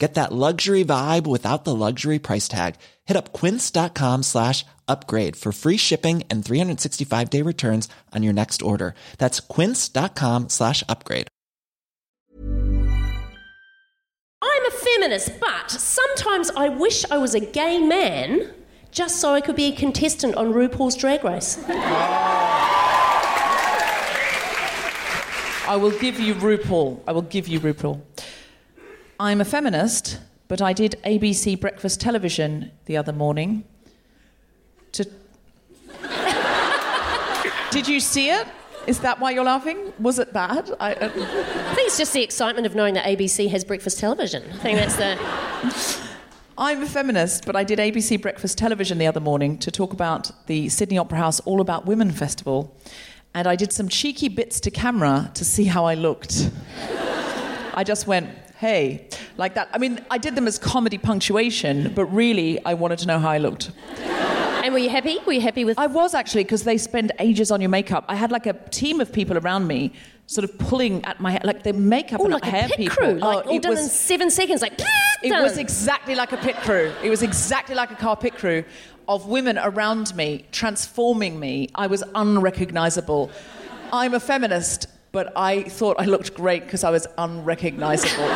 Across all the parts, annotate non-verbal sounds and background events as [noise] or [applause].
Get that luxury vibe without the luxury price tag. Hit up quince.com slash upgrade for free shipping and 365 day returns on your next order. That's quince.com slash upgrade. I'm a feminist, but sometimes I wish I was a gay man just so I could be a contestant on RuPaul's Drag Race. I will give you RuPaul. I will give you RuPaul. I'm a feminist, but I did ABC breakfast television the other morning to. [laughs] did you see it? Is that why you're laughing? Was it bad? I, uh... I think it's just the excitement of knowing that ABC has breakfast television. I think that's the. [laughs] I'm a feminist, but I did ABC breakfast television the other morning to talk about the Sydney Opera House All About Women festival. And I did some cheeky bits to camera to see how I looked. I just went, hey, like that. I mean, I did them as comedy punctuation, but really, I wanted to know how I looked. And were you happy? Were you happy with? I was actually because they spend ages on your makeup. I had like a team of people around me, sort of pulling at my hair, like the makeup oh, and like hair a pit people. crew, like oh, all done in seven seconds, like. it was exactly like a pit crew. It was exactly like a car pit crew of women around me transforming me. I was unrecognizable. I'm a feminist, but I thought I looked great because I was unrecognizable.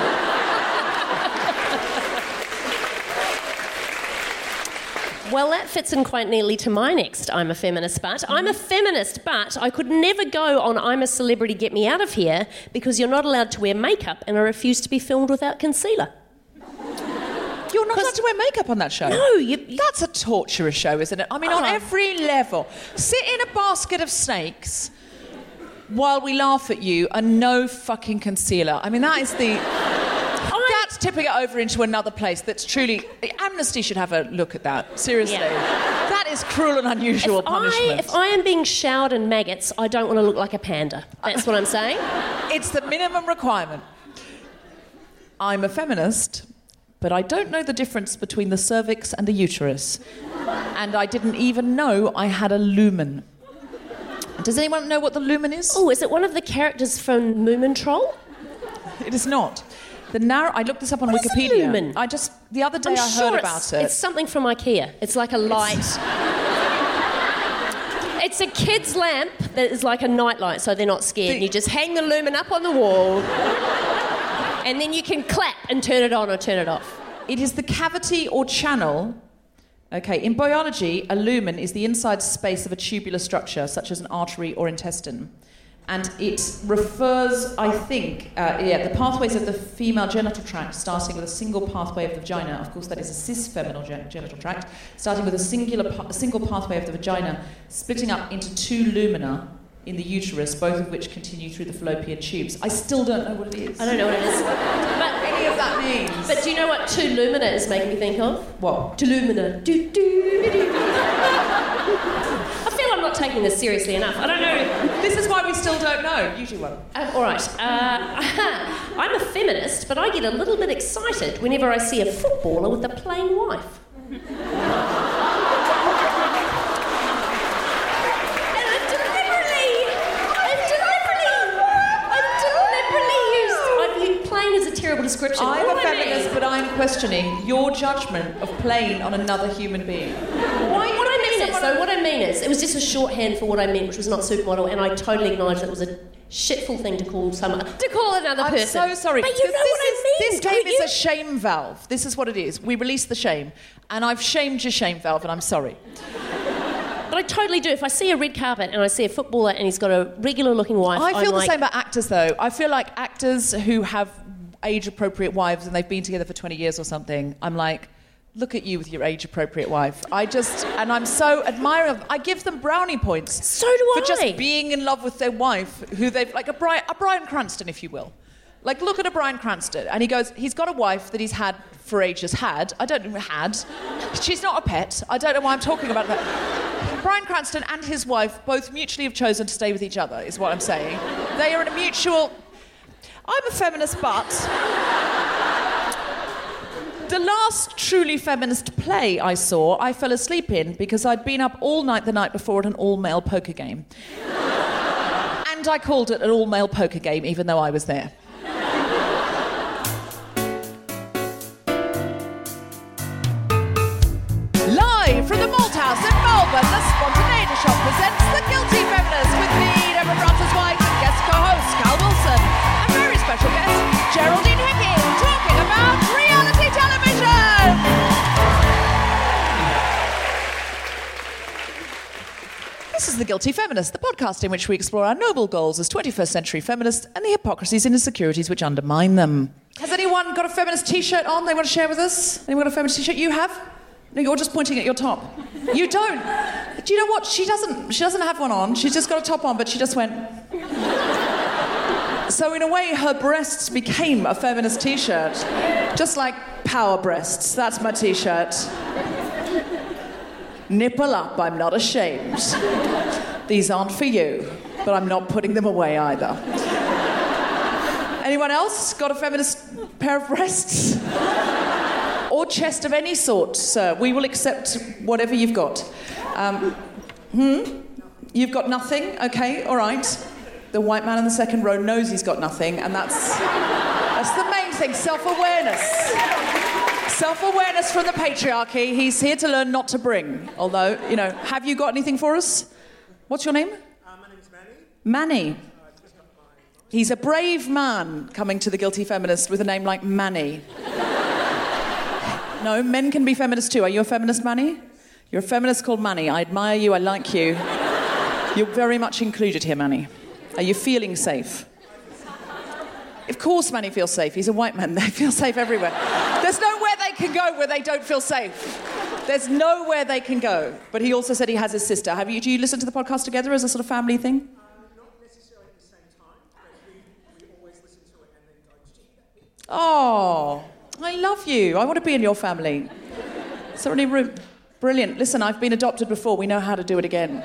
Well, that fits in quite neatly to my next I'm a feminist, but I'm a feminist, but I could never go on I'm a celebrity, get me out of here because you're not allowed to wear makeup and I refuse to be filmed without concealer. You're not allowed to wear makeup on that show. No, you. you That's a torturous show, isn't it? I mean, on Uh-huh. every level. Sit in a basket of snakes while we laugh at you and no fucking concealer. I mean, that is the. That's tipping it over into another place that's truly. Amnesty should have a look at that. Seriously. Yeah. That is cruel and unusual if I, punishment. if I am being showered in maggots, I don't want to look like a panda. That's what I'm saying. [laughs] It's the minimum requirement. I'm a feminist, but I don't know the difference between the cervix and the uterus. And I didn't even know I had a lumen. Does anyone know what the lumen is? Oh, is it one of the characters from Moomin Troll? It is not. The narrow. I looked this up on What Wikipedia. lumen? I just the other day I'm I sure heard about it. It's something from IKEA. It's like a light. [laughs] it's a kid's lamp that is like a nightlight, so they're not scared. The- you just hang the lumen up on the wall. and then you can clap and turn it on or turn it off. It is the cavity or channel. Okay, in biology, a lumen is the inside space of a tubular structure, such as an artery or intestine. And it refers, I think, uh, yeah, the pathways of the female genital tract, starting with a single pathway of the vagina. Of course, that is a cis feminine gen- genital tract, starting with a singular, pa- a single pathway of the vagina, splitting up into two lumina in the uterus, both of which continue through the fallopian tubes. I still don't know what it is. I don't know what it is. But, any of that means. but do you know what two lumina is making me think of? what? Two lumina. Do, do, do, do. I feel I'm not taking this seriously enough. I don't know. This is why we still don't know. You do one. Um, all right. Uh, [laughs] I'm a feminist, but I get a little bit excited whenever I see a footballer with a plain wife. And I've deliberately, I've deliberately, I've deliberately used, I've used plain as a terrible description. I'm All a I feminist, mean- but I'm questioning your judgment of playing on another human being. Why, what I mean is, though, what I mean is, it was just a shorthand for what I meant, which was not supermodel, and I totally acknowledge that it was a shitful thing to call someone to call another person. I'm so sorry. But you know because what I mean. This don't game is a shame valve. This is what it is. We release the shame, and I've shamed your shame valve, and I'm sorry. But I totally do. If I see a red carpet and I see a footballer and he's got a regular-looking wife, I feel I'm the like, same about actors, though. I feel like actors who have age-appropriate wives and they've been together for 20 years or something. I'm like. Look at you with your age-appropriate wife. I just, and I'm so admiring. of- I give them brownie points. So do for I. For just being in love with their wife, who they've like a Bryan, a Bryan Cranston, if you will. Like, look at a Bryan Cranston, and he goes, he's got a wife that he's had for ages. Had I don't know had. She's not a pet. I don't know why I'm talking about that. Bryan Cranston and his wife both mutually have chosen to stay with each other. Is what I'm saying. They are in a mutual. I'm a feminist, but the last truly feminist play I saw, I fell asleep in because I'd been up all night the night before at an all male poker game. and I called it an all male poker game, even though I was there. Is The Guilty Feminist, the podcast in which we explore our noble goals as 21st century feminists and the hypocrisies and insecurities which undermine them. Has anyone got a feminist t shirt on they want to share with us? Anyone got a feminist t shirt? You have? No, you're just pointing at your top. You don't. Do you know what? She doesn't. She doesn't have one on. She's just got a top on, but she just went. So in a way, her breasts became a feminist T-shirt, just like power breasts. That's my T-shirt. Nipple up. I'm not ashamed. These aren't for you, but I'm not putting them away either. Anyone else got a feminist pair of breasts? or chest of any sort, sir. We will accept whatever you've got. Um, hmm? You've got nothing? Okay, all right. The white man in the second row knows he's got nothing, and that's, that's the main thing self awareness. Self awareness from the patriarchy. He's here to learn not to bring. Although, you know, have you got anything for us? What's your name? Uh, my name's Manny. Manny. He's a brave man coming to the guilty feminist with a name like Manny. [laughs] No, men can be feminists too. Are you a feminist, Manny? You're a feminist called Manny. I admire you. I like you. You're very much included here, Manny. Are you feeling safe? Of course, Manny feels safe. He's a white man. [laughs] They feel safe everywhere. There's nowhere they can go where they don't feel safe. There's nowhere they can go. But he also said he has his sister. Have you? Do you listen to the podcast together as a sort of family thing? Um, not necessarily at the same time, but we, we always listen to it and then go, Oh, I love you. I want to be in your family. Is there any room? Brilliant. Listen, I've been adopted before. We know how to do it again.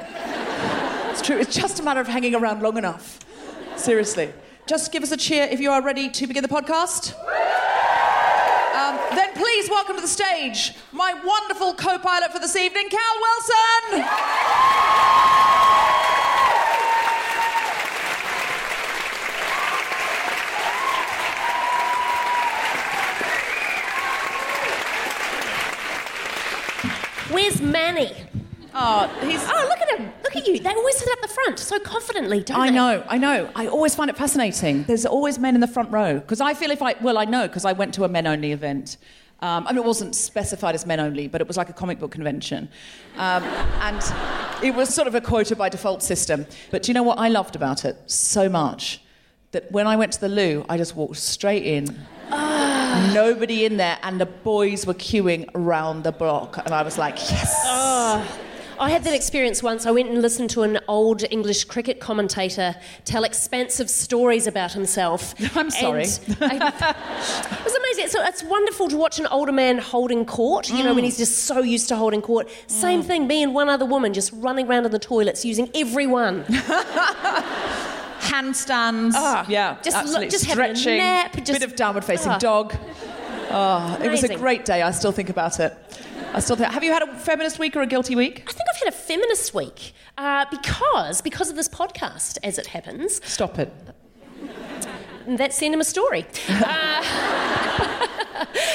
It's true. It's just a matter of hanging around long enough. Seriously. Just give us a cheer if you are ready to begin the podcast. Um, then please welcome to the stage my wonderful co pilot for this evening, Cal Wilson. Where's Manny? Oh, he's. Oh, look at him. Look at you. They always sit up the front so confidently, don't I they? know, I know. I always find it fascinating. There's always men in the front row because I feel if I well, I know because I went to a men-only event. Um, I mean, it wasn't specified as men only, but it was like a comic book convention, um, [laughs] and it was sort of a quota by default system. But do you know what I loved about it so much? That when I went to the loo, I just walked straight in. Nobody in there, and the boys were queuing around the block, and I was like, yes. I had that experience once. I went and listened to an old English cricket commentator tell expansive stories about himself. [laughs] I'm sorry. I- [laughs] it was amazing. So it's wonderful to watch an older man holding court, you know, when he's just so used to holding court. Same thing, me and one other woman just running around in the toilets using everyone. [laughs] handstands. Ah, yeah, just absolutely. just having a stretching. nap, bit of downward facing ah. dog. Oh, it was a great day. I still think about it. I still think. Have you had a feminist week or a guilty week? I think I've had a feminist week uh, because because of this podcast, as it happens. Stop it. That's end of my story. [laughs] Uh, [laughs]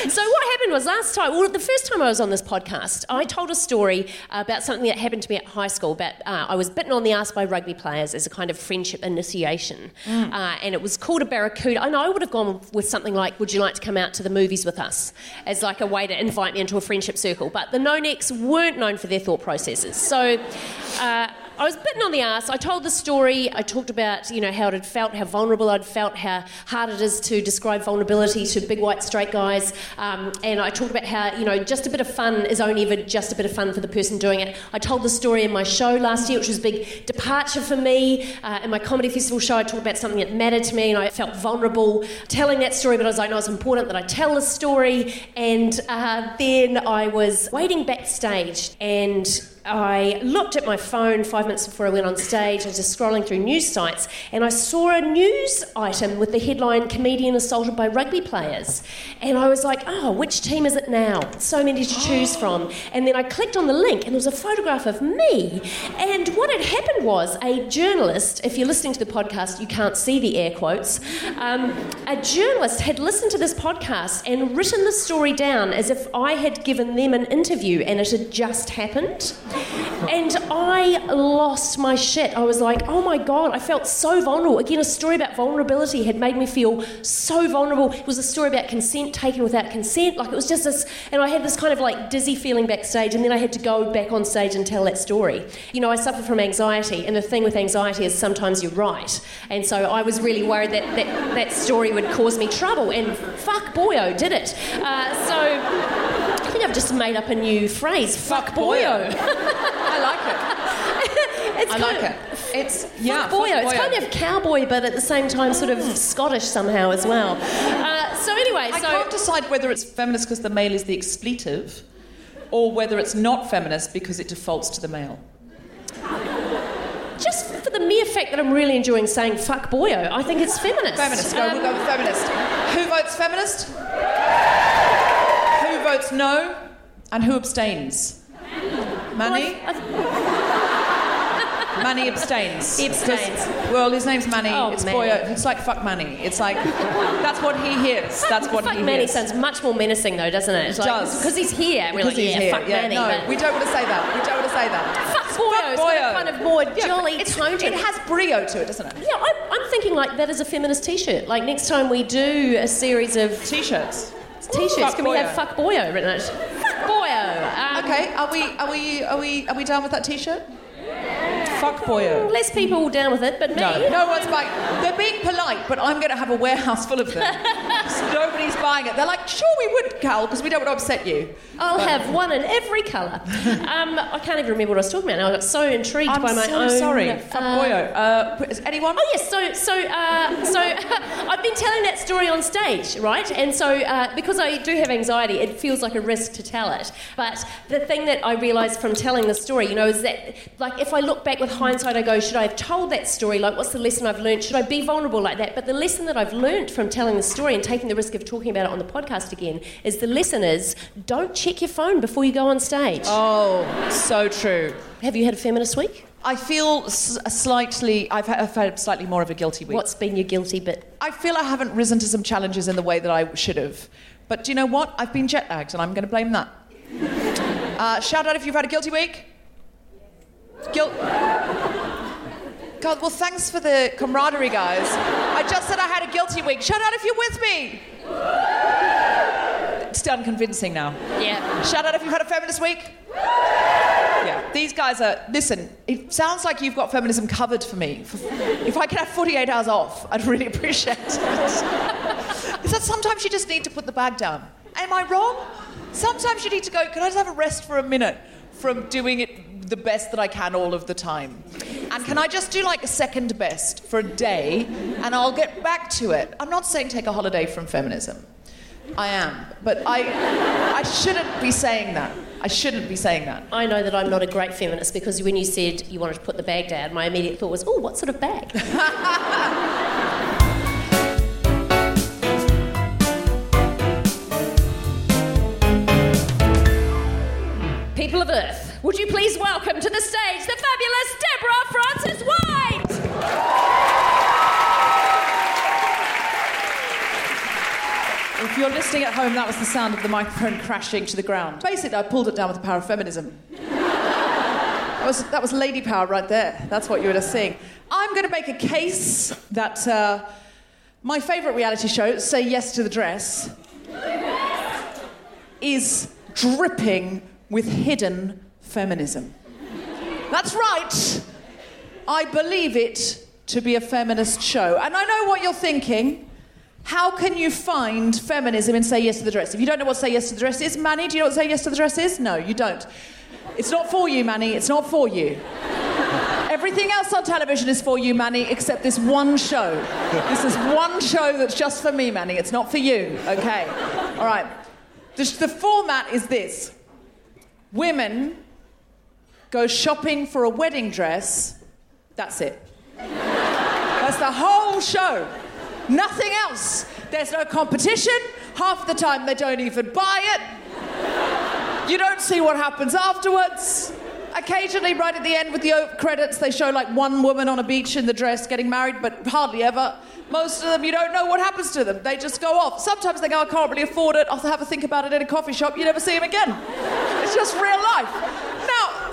so what happened was last time, well, the first time I was on this podcast, I told a story about something that happened to me at high school. About uh, I was bitten on the ass by rugby players as a kind of friendship initiation, uh, and it was called a barracuda. I know I would have gone with something like, "Would you like to come out to the movies with us?" as like a way to invite me into a friendship circle. But the no necks weren't known for their thought processes, so. Uh, I was bitten on the ass. I told the story. I talked about, you know, how it had felt, how vulnerable I'd felt, how hard it is to describe vulnerability to big white straight guys. Um, and I talked about how, you know, just a bit of fun is only ever just a bit of fun for the person doing it. I told the story in my show last year, which was a big departure for me. Uh, in my comedy festival show, I talked about something that mattered to me, and I felt vulnerable telling that story. But I was like, no, it's important that I tell this story. And uh, then I was waiting backstage, and I looked at my phone five minutes before I went on stage. I was just scrolling through news sites and I saw a news item with the headline Comedian Assaulted by Rugby Players. And I was like, oh, which team is it now? So many to choose [gasps] from. And then I clicked on the link and there was a photograph of me. And what had happened was a journalist, if you're listening to the podcast, you can't see the air quotes, [laughs] um, a journalist had listened to this podcast and written the story down as if I had given them an interview and it had just happened. And I lost my shit. I was like, oh my God, I felt so vulnerable. Again, a story about vulnerability had made me feel so vulnerable. It was a story about consent taken without consent. Like it was just this, and I had this kind of like dizzy feeling backstage, and then I had to go back on stage and tell that story. You know, I suffer from anxiety, and the thing with anxiety is sometimes you're right. And so I was really worried that that, that story would cause me trouble, and fuck boyo, did it. Uh, so. I think I've just made up a new phrase. Fuck boyo. [laughs] I like it. [laughs] It's I kind like of, it. It's yeah. Fuck boyo. It's kind of cowboy, but at the same time, sort of Scottish somehow as well. Uh, so anyway, I so can't decide whether it's feminist because the male is the expletive, or whether it's not feminist because it defaults to the male. just for the mere fact that I'm really enjoying saying fuck boyo, I think it's feminist. Feminist. Go. Um, we'll go with feminist. Who votes feminist? [laughs] Who votes no? And who abstains? Money I- [laughs] abstains. He abstains. Well, his name's Money. Oh, it's Manny. boyo. It's like fuck money. It's like that's what he hears. That's what fuck he Manny hears. sounds much more menacing though, doesn't it? It's like, does. Because he's here. We're Because like, he's yeah, here. fuck yeah, Manny. no, but we don't want to say that. We don't want to say that. fuck boyo. It's kind of more Yeah, jolly it's- tone to It has brio to it, doesn't it? Yeah, I'm, I'm thinking like that is a feminist T-shirt. Like next time we do a series of T-shirts. T-shirts, can we have "fuck boyo" written on it? Fuck boyo. Um, Okay, are we are we are we are we done with that T-shirt? Fuck boyo. Less people down with it, but me. No, no one's buying. They're being polite, but I'm going to have a warehouse full of them. [laughs] So Nobody's buying it. They're like, sure we would, Cal, because we don't want to upset you. I'll have one in every colour. Um, I can't even remember what I was talking about now. I got so intrigued I'm by my so own. sorry. uh, Fuck boyo. Uh, is anyone? Oh yes, so so uh, so [laughs] I've been telling that story on stage, right? And so uh, because I do have anxiety, it feels like a risk to tell it. But the thing that I realised from telling the story, you know, is that like if I look back with hindsight, I go, should I have told that story? Like, what's the lesson I've learned? Should I be vulnerable like that? But the lesson that I've learned from telling the story and taking the risk of talking about it on the podcast again is the lesson is don't check your phone before you go on stage. Oh, so true. Have you had a feminist week? I feel s- slightly. I've had, I've had slightly more of a guilty week. What's been your guilty bit? I feel I haven't risen to some challenges in the way that I should have. But do you know what? I've been jet lagged, and I'm going to blame that. [laughs] Uh, shout out if you've had a guilty week. Guilt. God, well, thanks for the camaraderie, guys. I just said I had a guilty week. Shout out if you're with me. It's done convincing now. Yeah. Shout out if you've had a feminist week. Yeah, these guys are. Listen, it sounds like you've got feminism covered for me. If I could have 48 hours off, I'd really appreciate it. Is that sometimes you just need to put the bag down? Am I wrong? Sometimes you need to go, can I just have a rest for a minute from doing it the best that I can all of the time? And can I just do like a second best for a day and I'll get back to it? I'm not saying take a holiday from feminism. I am. But I, I shouldn't be saying that. I shouldn't be saying that. I know that I'm not a great feminist because when you said you wanted to put the bag down, my immediate thought was, oh, what sort of bag? [laughs] People of Earth, would you please welcome to the stage the fabulous Deborah Frances-White? If you're listening at home, that was the sound of the microphone crashing to the ground. Basically, I pulled it down with the power of feminism. [laughs] That was, that was lady power right there. That's what you were just seeing. I'm going to make a case that uh, my favourite reality show, Say Yes to the Dress, is dripping with hidden feminism. That's right. I believe it to be a feminist show. And I know what you're thinking. How can you find feminism in Say Yes to the Dress? If you don't know what Say Yes to the Dress is, Manny, do you know what Say Yes to the Dress is? No, you don't. It's not for you, Manny. It's not for you. Everything else on television is for you, Manny, except this one show. This is one show that's just for me, Manny. It's not for you. Okay. All right. The, the format is this women go shopping for a wedding dress. That's it. That's the whole show. Nothing else. There's no competition. Half the time they don't even buy it. You don't see what happens afterwards. Occasionally, right at the end with the credits, they show like one woman on a beach in the dress getting married, but hardly ever. Most of them, you don't know what happens to them. They just go off. Sometimes they go, I can't really afford it. I'll have a think about it in a coffee shop. You never see them again. It's just real life. Now,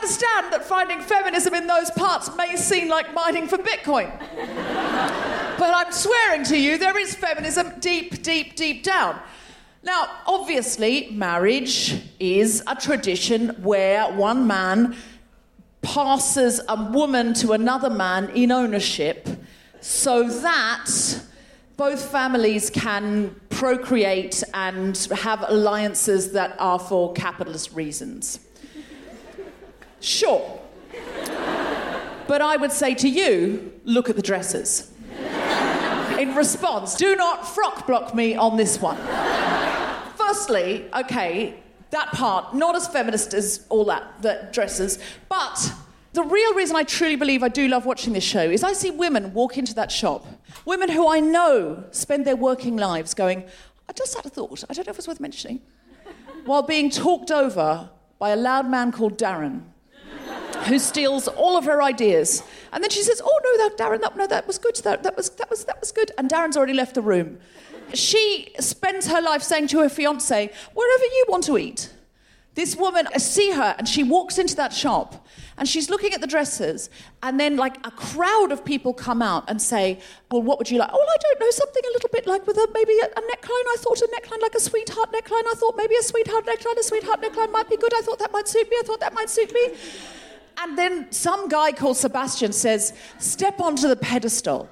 understand that finding feminism in those parts may seem like mining for Bitcoin. But I'm swearing to you, there is feminism deep, deep, deep down. Now, obviously, marriage is a tradition where one man passes a woman to another man in ownership so that both families can procreate and have alliances that are for capitalist reasons. Sure. But I would say to you, look at the dresses. In response, do not frock block me on this one. Firstly, okay, that part, not as feminist as all that, the dresses, but the real reason I truly believe I do love watching this show is I see women walk into that shop, women who I know spend their working lives going, I just had a thought, I don't know if it's worth mentioning, while being talked over by a loud man called Darren who steals all of her ideas. And then she says, "Oh no, that Darren, that no, that was good. That, that was that was that was good." And Darren's already left the room. She spends her life saying to her fiance, "Wherever you want to eat." This woman, I see her, and she walks into that shop, and she's looking at the dresses, and then like a crowd of people come out and say, "Well, what would you like?" "Oh, I don't know, something a little bit like with a maybe a, a neckline. I thought a neckline like a sweetheart neckline. I thought maybe a sweetheart neckline, a sweetheart neckline might be good. I thought that might suit me. I thought that might suit me." And then some guy called Sebastian says, Step onto the pedestal.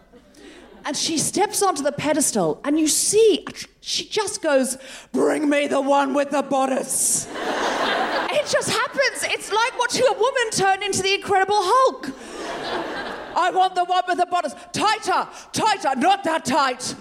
And she steps onto the pedestal, and you see, she just goes, Bring me the one with the bodice. [laughs] it just happens. It's like watching a woman turn into the Incredible Hulk. I want the one with the bodice. Tighter, tighter, not that tight.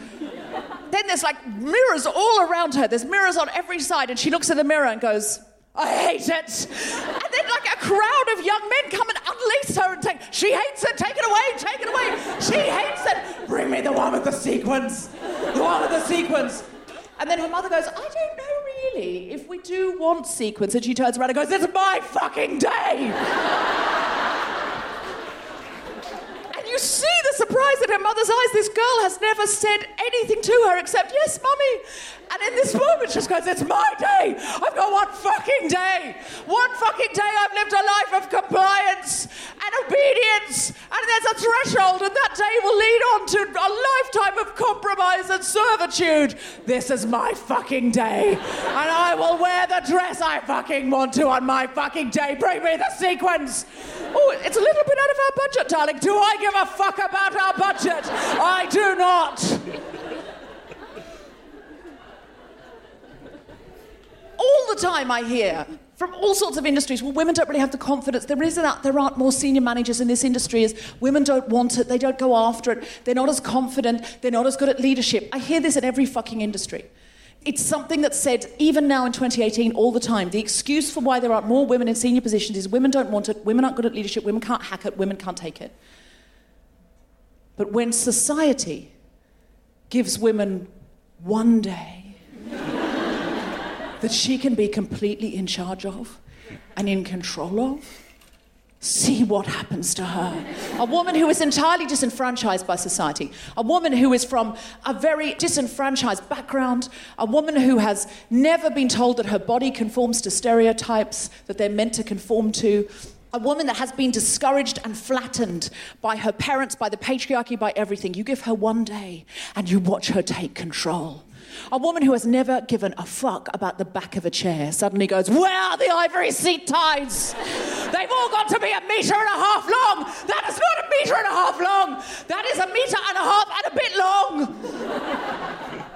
Then there's like mirrors all around her. There's mirrors on every side, and she looks in the mirror and goes, I hate it. And then, like a crowd of young men come and unleash her and take, she hates it, take it away, take it away. She hates it. Bring me the one with the sequins. The one with the sequins. And then her mother goes, I don't know really if we do want sequins. And she turns around and goes, It's my fucking day. and you see the surprise in her mother's eyes. This girl has never said anything to her except, yes, mummy. And in this moment, she goes, it's my day. I've got one fucking day. One fucking day I've lived a life of compliance and obedience. And there's a threshold, and that day will lead on to a lifetime of compromise and servitude. This is my fucking day. And I will wear the dress I fucking want to on my fucking day. Bring me the sequins. Oh, it's a little bit out of our budget, darling. Do I give a fuck about our budget? I do not. All the time I hear from all sorts of industries, well, women don't really have the confidence. There isn't, there aren't more senior managers in this industry as women don't want it, they don't go after it, they're not as confident, they're not as good at leadership. I hear this in every fucking industry. It's something that's said even now in 2018 all the time. The excuse for why there aren't more women in senior positions is women don't want it, women aren't good at leadership, women can't hack it, women can't take it. But when society gives women one day, that she can be completely in charge of and in control of, see what happens to her. A woman who is entirely disenfranchised by society, a woman who is from a very disenfranchised background, a woman who has never been told that her body conforms to stereotypes that they're meant to conform to. A woman that has been discouraged and flattened by her parents, by the patriarchy, by everything. You give her one day and you watch her take control. A woman who has never given a fuck about the back of a chair suddenly goes, Where are the ivory seat ties? They've all got to be a metre and a half long. That is not a metre and a half long. That is a metre and a half and a bit long. [laughs]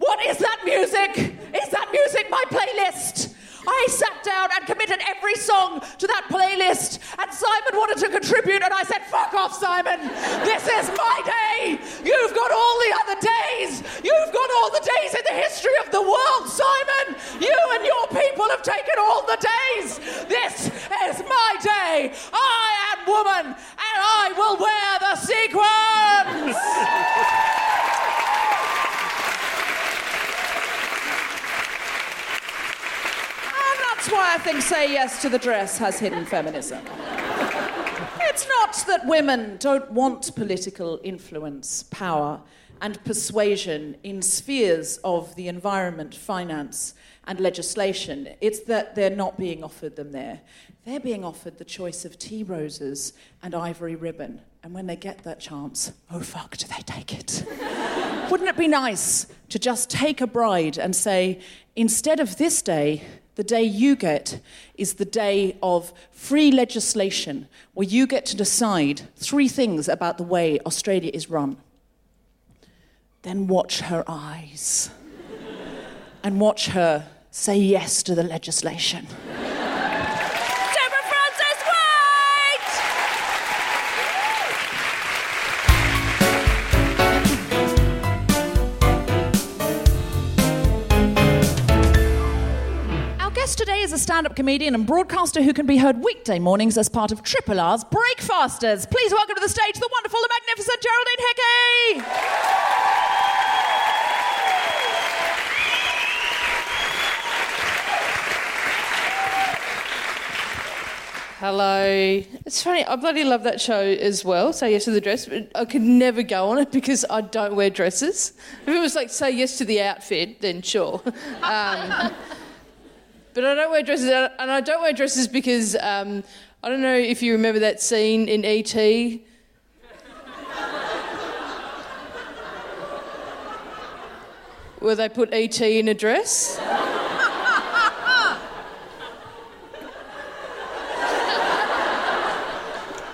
What is that music? Is that music my playlist? I sat down and committed every song to that playlist, and Simon wanted to contribute, and I said, Fuck off, Simon! This is my day! You've got all the other days! You've got all the days in the history of the world, Simon! You and your people have taken all the days! This is my day! I am woman, and I will wear the sequins! [laughs] And that's why I think Say Yes to the Dress has hidden feminism. It's not that women don't want political influence, power, and persuasion in spheres of the environment, finance, and legislation. It's that they're not being offered them there. They're being offered the choice of tea roses and ivory ribbon. And when they get that chance, oh fuck, do they take it? [laughs] Wouldn't it be nice to just take a bride and say, instead of this day, the day you get is the day of free legislation where you get to decide three things about the way Australia is run. Then watch her eyes and watch her say yes to the legislation. Guest today is a stand up comedian and broadcaster who can be heard weekday mornings as part of Triple R's Breakfasters. Please welcome to the stage the wonderful, the magnificent Geraldine Hickey! Hello. It's funny, I bloody love that show as well, Say Yes to the Dress. I could never go on it because I don't wear dresses. If it was like Say Yes to the Outfit, then sure. [laughs] Um, but I don't wear dresses, and I don't wear dresses because um, I don't know if you remember that scene in E.T. Where they put E.T. in a dress.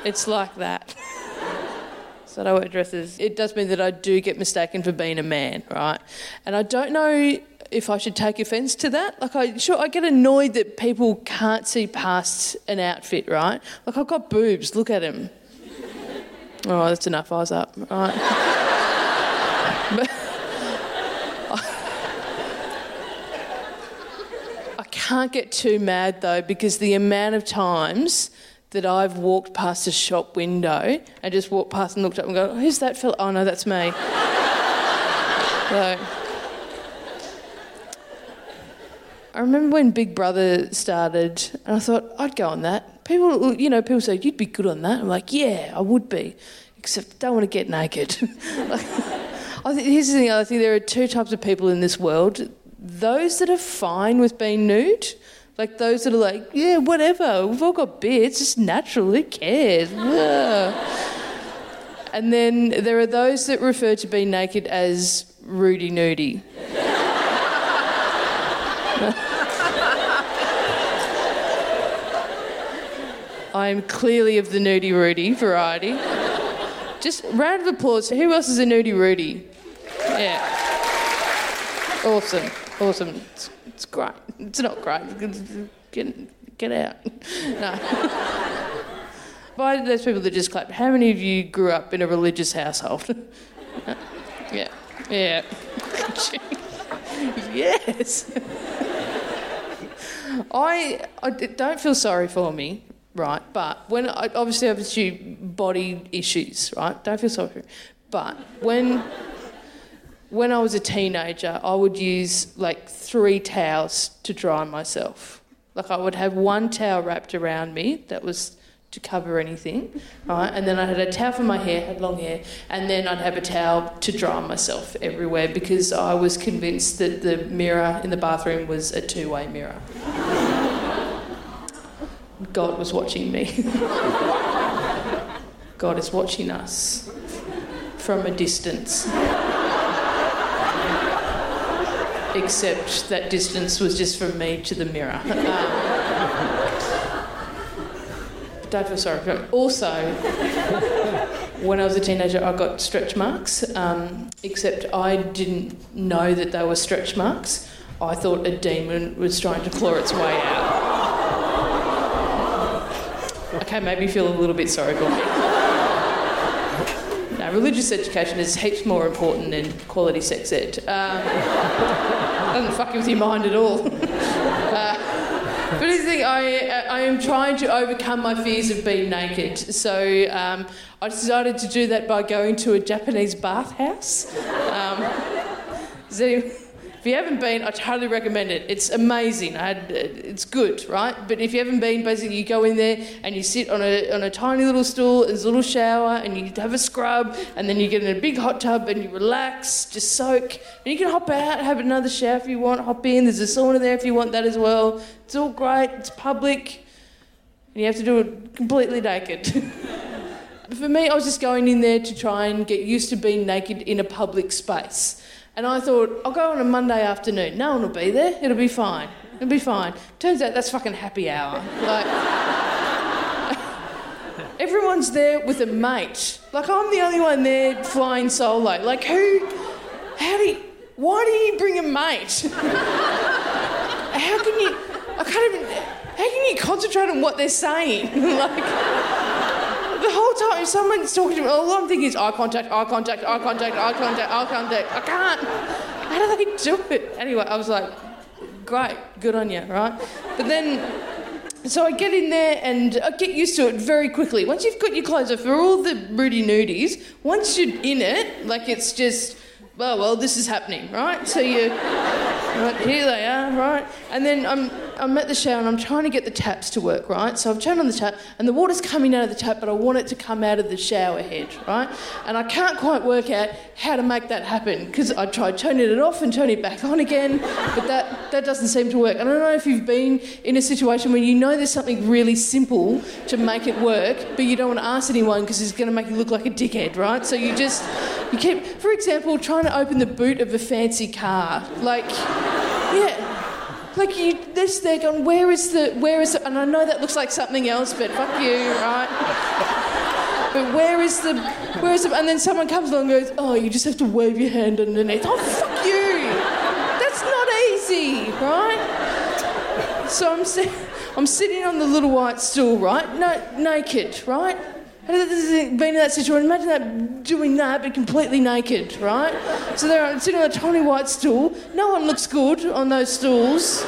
It's like that. so I don't wear dresses. It does mean that I do get mistaken for being a man, right? And I don't know if I should take offence to that. Like, I sure I get annoyed that people can't see past an outfit, right? Like, I've got boobs. Look at them. [laughs] Oh, that's enough. Eyes up, right? but [laughs] I can't get too mad though because the amount of times that I've walked past a shop window and just walked past and looked up and go, who's that fella? Oh no, that's me. [laughs] so, I remember when Big Brother started, and I thought I'd go on that. People, you know, people say you'd be good on that. I'm like, yeah, I would be, except don't want to get naked. [laughs] I think, here's the thing I think there are two types of people in this world those that are fine with being nude. Like those that are like, yeah, whatever, we've all got beards, it's natural, who cares? [laughs] And then there are those that refer to being naked as Rudy Nudie. [laughs] I'm clearly of the nudie Rudy variety. Just round of applause. Who else is a nudie Rudy? Yeah. Awesome. Awesome. It's, it's great. It's not great. Get, get out. No. By those people that just clapped, how many of you grew up in a religious household? yeah. Yeah. [laughs] yes. I, I don't feel sorry for me, right? But when obviously I have a body issues, right? Don't feel sorry for me. But when when I was a teenager, I would use like three towels to dry myself. Like I would have one towel wrapped around me that was to cover anything, right? And then I had a towel for my hair, had long hair, and then I'd have a towel to dry myself everywhere because I was convinced that the mirror in the bathroom was a two-way mirror. God was watching me. [laughs] God is watching us from a distance. Except that distance was just from me to the mirror. Um, feel sorry for him. Also, when I was a teenager, I got stretch marks, um, except I didn't know that they were stretch marks. I thought a demon was trying to claw its way out. Okay, maybe feel a little bit sorry for me. [laughs] No, religious education is heaps more important than quality sex ed. Um, doesn't fuck with your mind at all. [laughs] Uh, but here's the thing, I, I am trying to overcome my fears of being naked. So um, I decided to do that by going to a Japanese bathhouse. Um, if you haven't been, I totally recommend it. It's amazing. Had, uh, it's good, right? But if you haven't been, basically you go in there and you sit on a, on a tiny little stool, there's a little shower, and you have a scrub, and then you get in a big hot tub and you relax, just soak. And you can hop out, have another shower if you want, hop in. There's a sauna there if you want that as well. It's all great. It's public, and you have to do it completely naked. [laughs] For me, I was just going in there to try and get used to being naked in a public space. And I thought, I'll go on a Monday afternoon. No one will be there. It'll be fine. It'll be fine. Turns out that's fucking happy hour. Like, [laughs] everyone's there with a mate. Like, I'm the only one there flying solo. Like, who, how do you, why do you bring a mate? how can you, I can't even, how can you concentrate on what they're saying? [laughs] like, whole someone's talking to me, all I'm thinking is eye contact, eye contact, eye contact, eye contact, eye contact. I can't. How do they do it? Anyway, I was like, great, good on you, right? But then, so I get in there and I get used to it very quickly. Once you've got your clothes off, for all the Rudy nudies, once you're in it, like it's just, well, well, this is happening, right? So you, right, here they are, right? And then I'm, I'm at the shower and I'm trying to get the taps to work, right? So I've turned on the tap and the water's coming out of the tap, but I want it to come out of the shower head, right? And I can't quite work out how to make that happen because I tried turning it off and turning it back on again, but that, that doesn't seem to work. I don't know if you've been in a situation where you know there's something really simple to make it work, but you don't want to ask anyone because it's going to make you look like a dickhead, right? So you just, you keep, for example, trying to open the boot of a fancy car. Like, yeah. Like you, this, they're going, where is the, where is the, and I know that looks like something else, but fuck you, right? But where is the, where is the, and then someone comes along and goes, oh, you just have to wave your hand underneath. Oh, fuck you! That's not easy, right? So I'm, si- I'm sitting on the little white stool, right? No, naked, right? Been in that situation. Imagine that doing that, but completely naked, right? So they're sitting on a tiny white stool. No one looks good on those stools.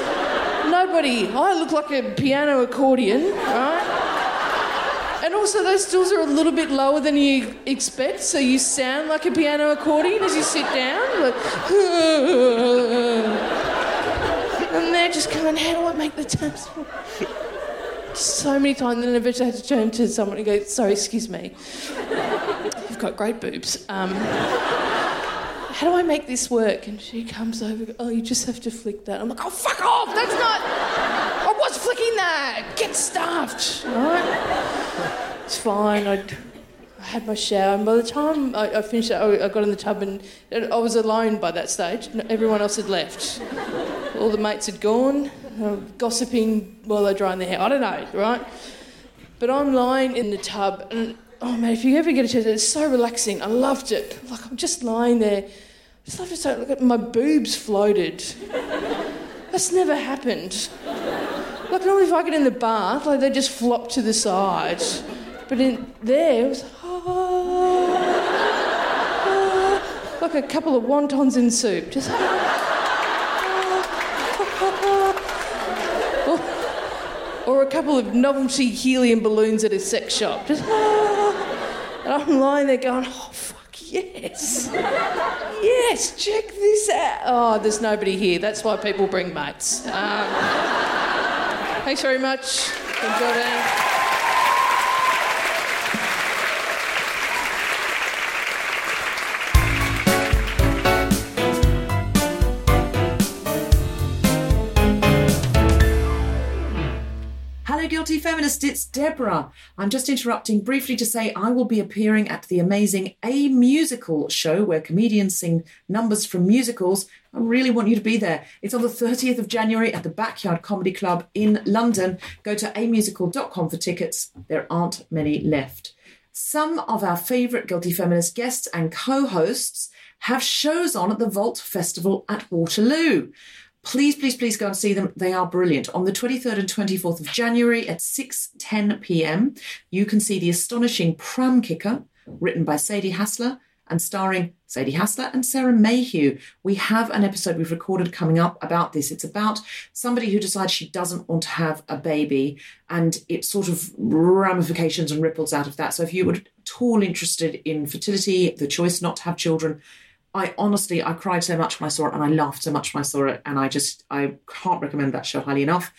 Nobody. I look like a piano accordion, right? And also, those stools are a little bit lower than you expect, so you sound like a piano accordion as you sit down. Like, [laughs] and they're just going, How do I make the taps? So many times, and then eventually I had to turn to someone and go, sorry, excuse me. You've got great boobs. Um, how do I make this work? And she comes over, oh, you just have to flick that. I'm like, oh, fuck off! That's not. I was flicking that! Get stuffed! All right? It's fine. I'd, I had my shower, and by the time I, I finished I, I got in the tub, and I was alone by that stage. Everyone else had left. All the mates had gone, gossiping while they're drying their hair. I don't know, right? But I'm lying in the tub, and oh man, if you ever get a chance, it's so relaxing. I loved it. Like I'm just lying there, just loved it so. Look at my boobs floated. That's never happened. Like normally, if I get in the bath, like they just flop to the side, but in there it was ah, ah, like a couple of wontons in soup, just. or, or a couple of novelty helium balloons at a sex shop. Just, [gasps] and I'm lying there going, oh, fuck, yes. Yes, check this out. Oh, there's nobody here. That's why people bring mates. Um, thanks very much. It. Guilty Feminist, it's Deborah. I'm just interrupting briefly to say I will be appearing at the amazing A Musical show where comedians sing numbers from musicals. I really want you to be there. It's on the 30th of January at the Backyard Comedy Club in London. Go to amusical.com for tickets. There aren't many left. Some of our favourite Guilty Feminist guests and co hosts have shows on at the Vault Festival at Waterloo. Please, please, please go and see them. They are brilliant. On the 23rd and 24th of January at 6:10 p.m., you can see the astonishing Pram Kicker, written by Sadie Hasler and starring Sadie Hasler and Sarah Mayhew. We have an episode we've recorded coming up about this. It's about somebody who decides she doesn't want to have a baby, and it sort of ramifications and ripples out of that. So if you were at all interested in fertility, the choice not to have children, I honestly, I cried so much when I saw it and I laughed so much when I saw it. And I just, I can't recommend that show highly enough.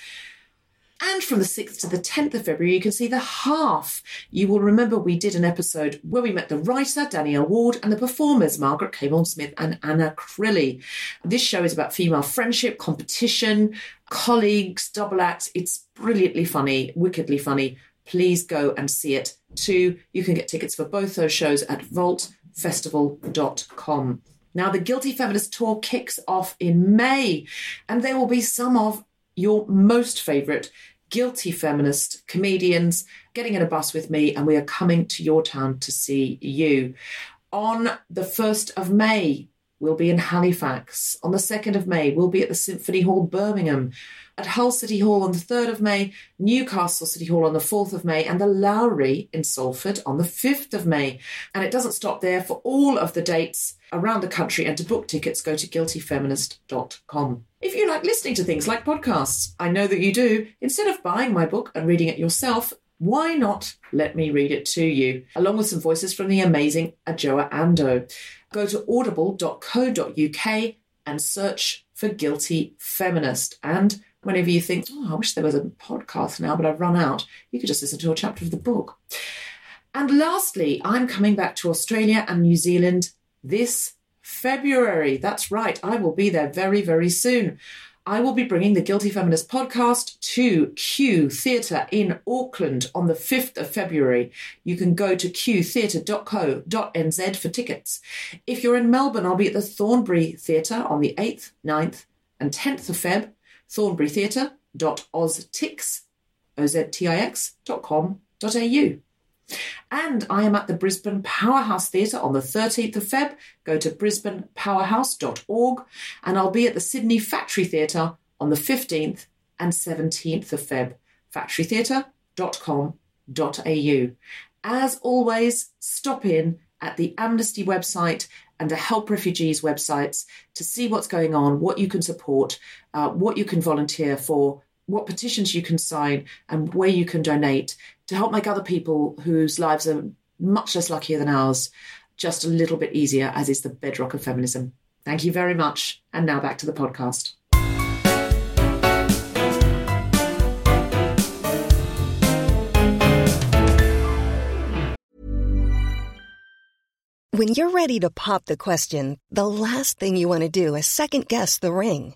And from the 6th to the 10th of February, you can see The Half. You will remember we did an episode where we met the writer, Danielle Ward, and the performers, Margaret Cabourn-Smith and Anna Crilly. This show is about female friendship, competition, colleagues, double acts. It's brilliantly funny, wickedly funny. Please go and see it. too. you can get tickets for both those shows at Vault festival.com. Now, the Guilty Feminist Tour kicks off in May, and there will be some of your most favourite guilty feminist comedians getting in a bus with me, and we are coming to your town to see you. On the 1st of May, we'll be in Halifax. On the 2nd of May, we'll be at the Symphony Hall, Birmingham at Hull City Hall on the 3rd of May, Newcastle City Hall on the 4th of May, and the Lowry in Salford on the 5th of May. And it doesn't stop there. For all of the dates around the country and to book tickets, go to guiltyfeminist.com. If you like listening to things like podcasts, I know that you do, instead of buying my book and reading it yourself, why not let me read it to you, along with some voices from the amazing Adjoa Andoh? Go to audible.co.uk and search for Guilty Feminist. And whenever you think, oh, I wish there was a podcast now, but I've run out, you could just listen to a chapter of the book. And lastly, I'm coming back to Australia and New Zealand this February. That's right, I will be there very, very soon. I will be bringing the Guilty Feminist podcast to Q Theatre in Auckland on the 5th of February. You can go to qtheatre.co.nz for tickets. If you're in Melbourne, I'll be at the Thornbury Theatre on the 8th, 9th, and 10th of Feb thornburytheatre.oztix, O-Z-T-I-X.com.au. And I am at the Brisbane Powerhouse Theatre on the 13th of Feb. Go to brisbanepowerhouse.org. And I'll be at the Sydney Factory Theatre on the 15th and 17th of Feb. factorytheatre.com.au. As always, stop in at the Amnesty website and the Help Refugees websites to see what's going on, what you can support, uh, what you can volunteer for, what petitions you can sign, and where you can donate to help make other people whose lives are much less luckier than ours just a little bit easier, as is the bedrock of feminism. Thank you very much. And now back to the podcast. When you're ready to pop the question, the last thing you want to do is second guess the ring.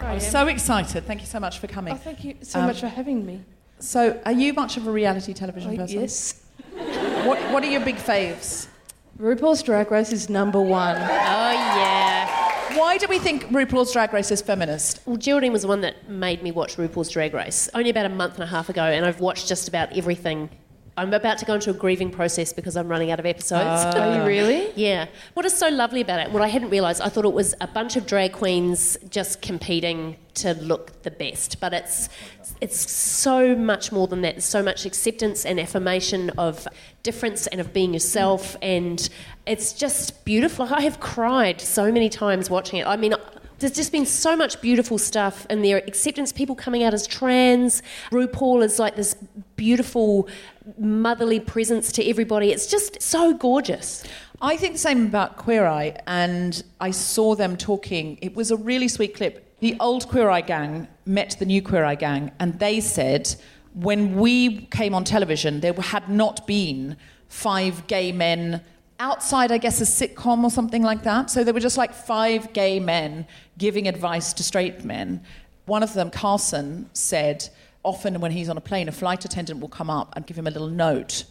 I'm so excited. Thank you so much for coming. Oh, thank you so Um, much for having me. So, are you much of a reality television Oh, person? yes. [laughs] What What are your big faves? RuPaul's Drag Race is number one. Oh, yeah. Why do we think RuPaul's Drag Race is feminist? Well, Geraldine was the one that made me watch RuPaul's Drag Race only about a month and a half ago, and I've watched just about everything. I'm about to go into a grieving process because I'm running out of episodes. Oh, are you really? [laughs] Yeah. What is so lovely about it, what I hadn't realised, I thought it was a bunch of drag queens just competing to look the best. But it's it's so much more than that. There's so much acceptance and affirmation of difference and of being yourself. And it's just beautiful. I have cried so many times watching it. I mean, there's just been so much beautiful stuff in there. Acceptance, people coming out as trans. RuPaul is like this beautiful motherly presence to everybody. It's just so gorgeous. I think the same about Queer Eye, and I saw them talking. It was a really sweet clip. The old Queer Eye gang met the new Queer Eye gang, and they said, when we came on television, there had not been five gay men outside, I guess, a sitcom or something like that. So there were just like five gay men giving advice to straight men. One of them, Carson, said, often when he's on a plane, a flight attendant will come up and give him a little note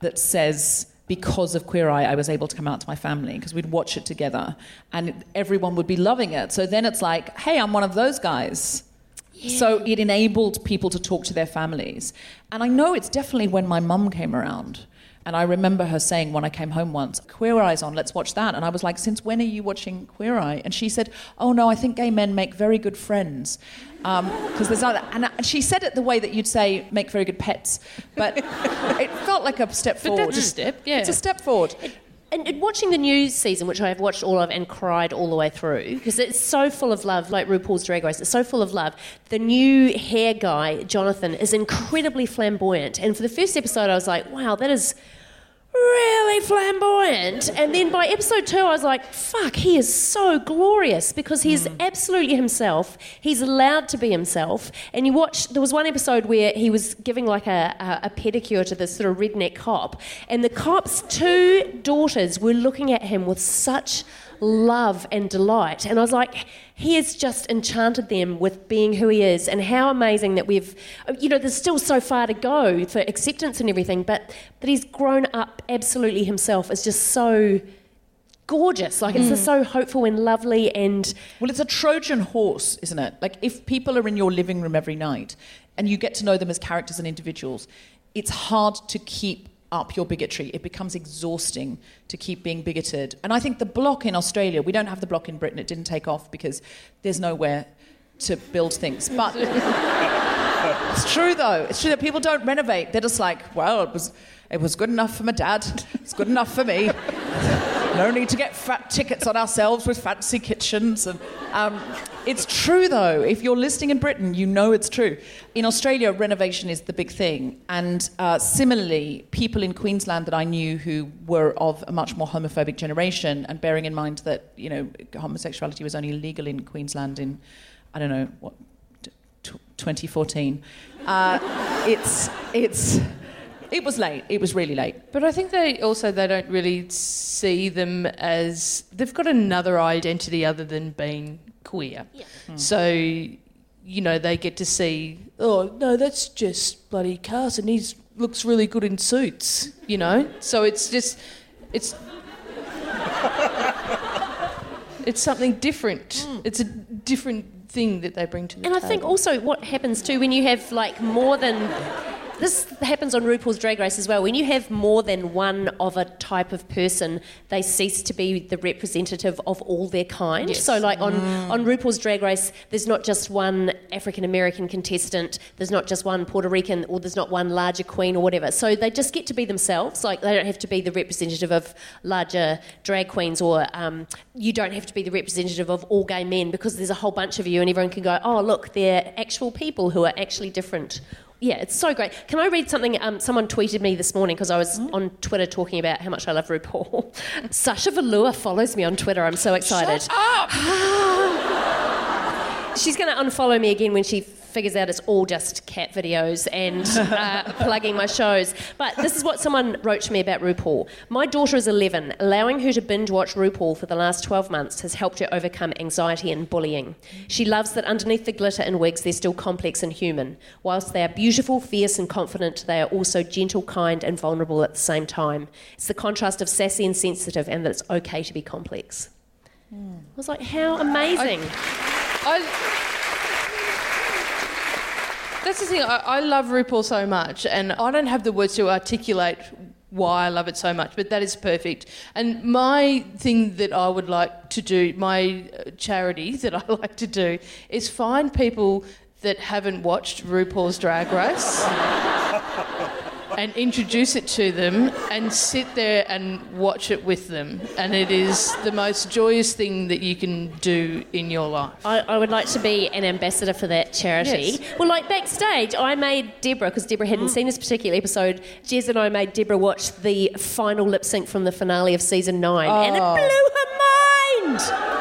that says, because of Queer Eye, I was able to come out to my family because we'd watch it together and everyone would be loving it. So then it's like, hey, I'm one of those guys. So it enabled people to talk to their families. And I know it's definitely when my mum came around. And I remember her saying when I came home once, Queer Eye's on, let's watch that. And I was like, since when are you watching Queer Eye? And she said, oh no, I think gay men make very good friends. Um, because there's other, and I- she said it the way that you'd say make very good pets. But [laughs] it felt like a step But forward. that's a step, yeah. It's a step forward. And, and watching the new season, which I have watched all of and cried all the way through, because it's so full of love, like RuPaul's Drag Race, it's so full of love. The new hair guy, Jonathan, is incredibly flamboyant. And for the first episode, I was like, wow, that is really flamboyant. And then by episode two, I was like, fuck, he is so glorious because he's mm. absolutely himself. He's allowed to be himself. And you watch, there was one episode where he was giving like a, a, a pedicure to this sort of redneck cop, and the cop's two daughters were looking at him with such love and delight. And I was like, he has just enchanted them with being who he is, and how amazing that we've, you know, there's still so far to go for acceptance and everything, but that he's grown up absolutely himself is just so gorgeous. Like, it's mm. just so hopeful and lovely and. Well, it's a Trojan horse, isn't it? Like, if people are in your living room every night and you get to know them as characters and individuals, it's hard to keep up your bigotry. It becomes exhausting to keep being bigoted. And I think the block in Australia, we don't have the block in Britain, it didn't take off because there's nowhere to build things. But [laughs] it's true, though. It's true that people don't renovate. They're just like, well, it was, it was good enough for my dad, it's good enough for me. [laughs] no need to get fat tickets on ourselves with fancy kitchens. And um, it's true though. If you're listening in Britain, you know it's true. In Australia, renovation is the big thing, and uh, similarly, people in Queensland that I knew who were of a much more homophobic generation, and bearing in mind that you know homosexuality was only legal in Queensland in I don't know what t- t- 2014. Uh, it's it's it was late. It was really late. But I think they also they don't really see them as they've got another identity other than being queer. Yeah. Hmm. Hmm. So you know they get to see oh no that's just bloody Carson he looks really good in suits you know so it's just it's [laughs] it's something different hmm. it's a different thing that they bring to the And I think also what happens too when you have like more than this happens on RuPaul's Drag Race as well. When you have more than one of a type of person, they cease to be the representative of all their kind. Yes. So, like on, on RuPaul's Drag Race, there's not just one African American contestant, there's not just one Puerto Rican, or there's not one larger queen or whatever. So they just get to be themselves. Like they don't have to be the representative of larger drag queens, or um, you don't have to be the representative of all gay men because there's a whole bunch of you, and everyone can go, oh look, they're actual people who are actually different. Yeah, it's so great. Can I read something? Um, someone tweeted me this morning because I was on Twitter talking about how much I love RuPaul. [laughs] Sasha Velour follows me on Twitter. I'm so excited. Shut up! [gasps] She's going to unfollow me again when she figures out it's all just cat videos and uh, [laughs] plugging my shows. But this is what someone wrote to me about RuPaul. My daughter is 11. Allowing her to binge watch RuPaul for the last 12 months has helped her overcome anxiety and bullying. She loves that underneath the glitter and wigs, they're still complex and human. Whilst they are beautiful, fierce, and confident, they are also gentle, kind, and vulnerable at the same time. It's the contrast of sassy and sensitive, and that it's okay to be complex. I was like, how amazing. I, that's the thing. I, I love RuPaul so much, and I don't have the words to articulate why I love it so much, but that is perfect. And my thing that I would like to do, my uh, charity [laughs] that I like to do, is find people that haven't watched RuPaul's Drag Race. [laughs] and introduce it to them and sit there and watch it with them. And it is the most joyous thing that you can do in your life. I, I would like to be an ambassador for that charity. Yes. Well, like backstage, I made Deborah, because Deborah hadn't mm. seen this particular episode, Jez and I made Deborah watch the final lip sync from the finale of season nine, and it Oh. blew her mind.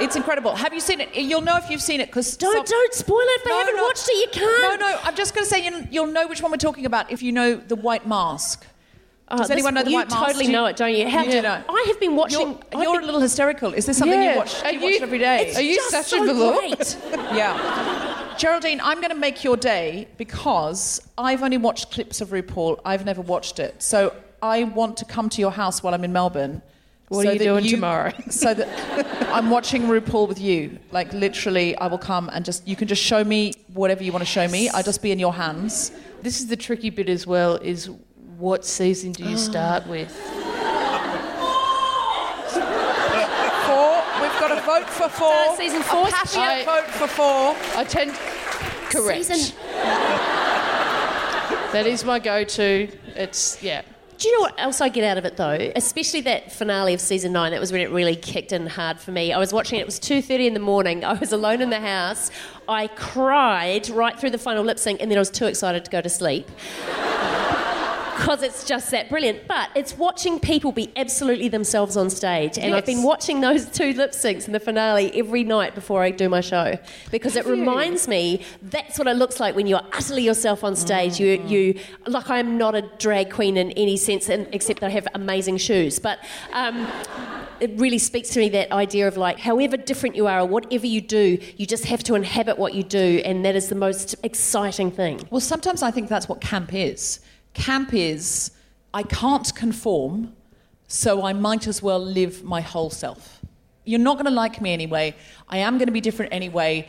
It's incredible. Have you seen it? You'll know if you've seen it because Don't, don't spoil it if they haven't watched it, you can't. No, no. I'm just going to say you, you'll know which one we're talking about if you know the white mask. Oh, Does this- anyone know the white mask? You totally know it, don't you? How- do you know. I have been watching. You're, you're been- a little hysterical. Is this something Yeah. you watch? Are you watch it every day? It's Are you just Sasha so Velour? great. [laughs] yeah. Geraldine, I'm going to make your day because I've only watched clips of RuPaul. I've never watched it. So I want to come to your house while I'm in Melbourne. What so are you that doing tomorrow? [laughs] So that I'm watching RuPaul with you. Like literally, I will come and just you can just show me whatever you want to show me. I'll just be in your hands. This is the tricky bit as well is what season do you oh. start with? Four. We've got a vote for four. Start season four. A passionate I- vote for four. I tend correct. Season- [laughs] That is my go-to. It's yeah. Do you know what else I get out of it though? Especially that finale of season nine. That was when it really kicked in hard for me. I was watching it. It was two thirty in the morning. [laughs] I was alone in the house. I cried right through the final lip sync, and then I was too excited to go to sleep. Because it's just that brilliant. But it's watching people be absolutely themselves on stage. And I've been watching those [laughs] two lip syncs in the finale every night before I do my show. Because it reminds me that's what it looks like when you're utterly yourself on stage. You, you like I am not a drag queen in any sense, and, except that I have amazing shoes. But um, it really speaks to me that idea of like, however different you are or whatever you do, you just have to inhabit what you do, and that is the most exciting thing. Well, sometimes I think that's what camp is. Camp is I can't conform, so I might as well live my whole self. You're not going to like me anyway. I am going to be different anyway.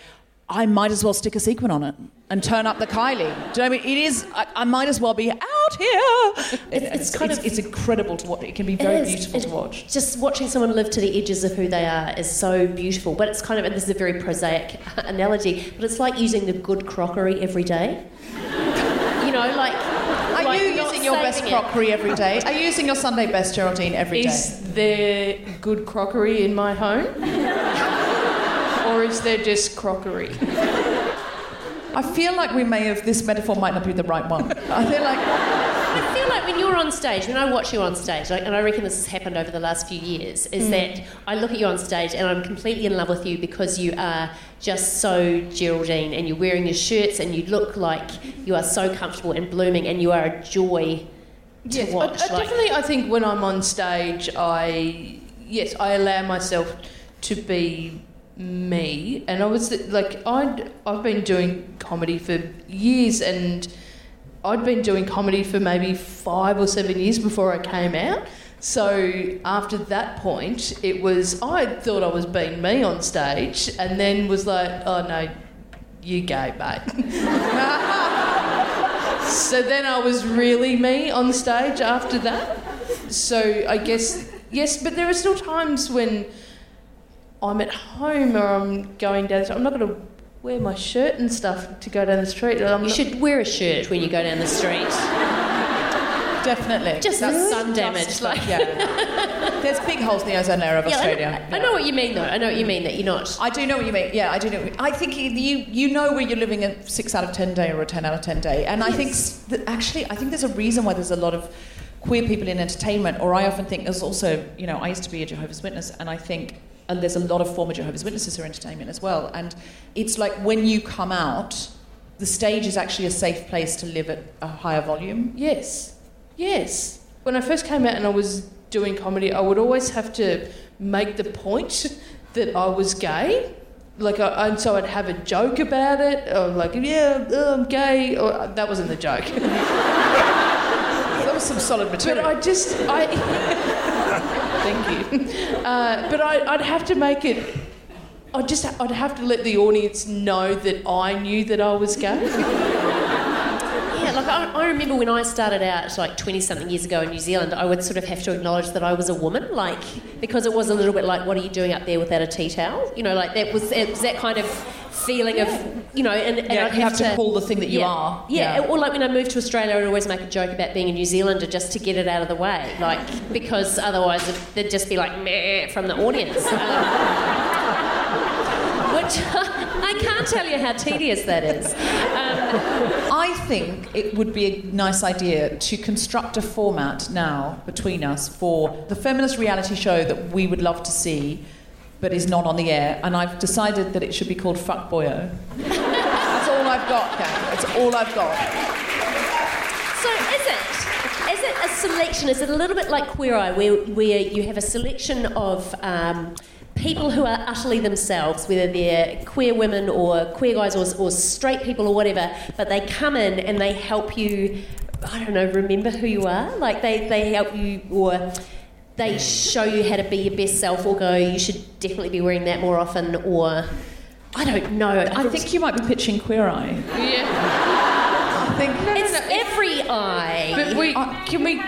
I might as well stick a sequin on it and turn up the Kylie. Do you know what I mean? It is. I, I might as well be out here. It- it's kind it's, of- it's incredible to watch. It can be very is. beautiful to watch. Just watching someone live to the edges of who they are is so beautiful. But it's kind of, and this is a very prosaic [laughs] analogy, but it's like using the good crockery every day. [laughs] You know, like. Are like you not using using your best it. crockery every day? Are you using your Sunday best, Geraldine, every day? Is there good crockery in my home? or is there just crockery? I feel like we may have, this metaphor might not be the right one. I feel like, like when you're on stage, when I watch you on stage, like, and I reckon this has happened over the last few years, is Mm. that I look at you on stage and I'm completely in love with you because you are just so Geraldine and you're wearing your shirts and you look like you are so comfortable and blooming and you are a joy to Yes, watch. I like- definitely. I think when I'm on stage, I yes, I allow myself to be me, and I was like, I'd I've been doing comedy for years, and I'd been doing comedy for maybe five or seven years before I came out. So after that point, it was I thought I was being me on stage, and then was like, oh no, you gay, mate. [laughs] So then I was really me on stage after that. So I guess, yes, but there are still times when I'm at home or I'm going down, I'm not going to wear my shirt and stuff to go down the street. I'm you not- should wear a shirt when you go down the street. [laughs] definitely. Just That's sun damage, like- [laughs] yeah. There's big holes in the ozone layer of Yeah, I- Australia. I, know what you mean, though. I know what you mean that you're not. I do know what you mean. Yeah, I do know. I think you, you know where you're living a six out of ten day or a ten out of ten day, and I think actually I think there's a reason why there's a lot of queer people in entertainment. Or I often think there's also you know I used to be a Jehovah's Witness, and I think and there's a lot of former Jehovah's Witnesses who are entertainment as well. And it's like when you come out, the stage is actually a safe place to live at a higher volume. Yes, yes. When I first came out and I was doing comedy, I would always have to make the point that I was gay. Like, I, and so I'd have a joke about it, or like, yeah, oh, I'm gay, or that wasn't the joke. [laughs] That was some solid material. But. I just, I. [laughs] Thank you. [laughs] Uh, but I, I'd have to make it. I'd just, I'd have to let the audience know that I knew that I was gay. [laughs] Yeah, like I, I remember when I started out, like 20 something years ago in New Zealand, I would sort of have to acknowledge that I was a woman, like, because it was a little bit like, what are you doing up there without a tea towel? You know, like that was, it was that kind of feeling of, you know, and, and Yeah, I'd you have to pull the thing that you yeah, are. Yeah, Yeah. or like when I moved to Australia, I'd always make a joke about being a New Zealander just to get it out of the way, like, because otherwise it, there'd just be like, meh, from the audience. Um, [laughs] which [laughs] I can't tell you how tedious that is. Um, I think it would be a nice idea to construct a format now between us for the feminist reality show that we would love to see, but is not on the air. And I've decided that it should be called Fuck Boyo. That's all I've got, Kat. That's all I've got. So is it? Is it a selection? Is it a little bit like Queer Eye, where, where you have a selection of um, people who are utterly themselves, whether they're queer women or queer guys or, or straight people or whatever, but they come in and they help you, I don't know, remember who you are? Like they, they help you or they show you how to be your best self or go, you should definitely be wearing that more often or... I don't know. I think you might be pitching Queer Eye. Yeah. I think. it's every eye. But we, can we,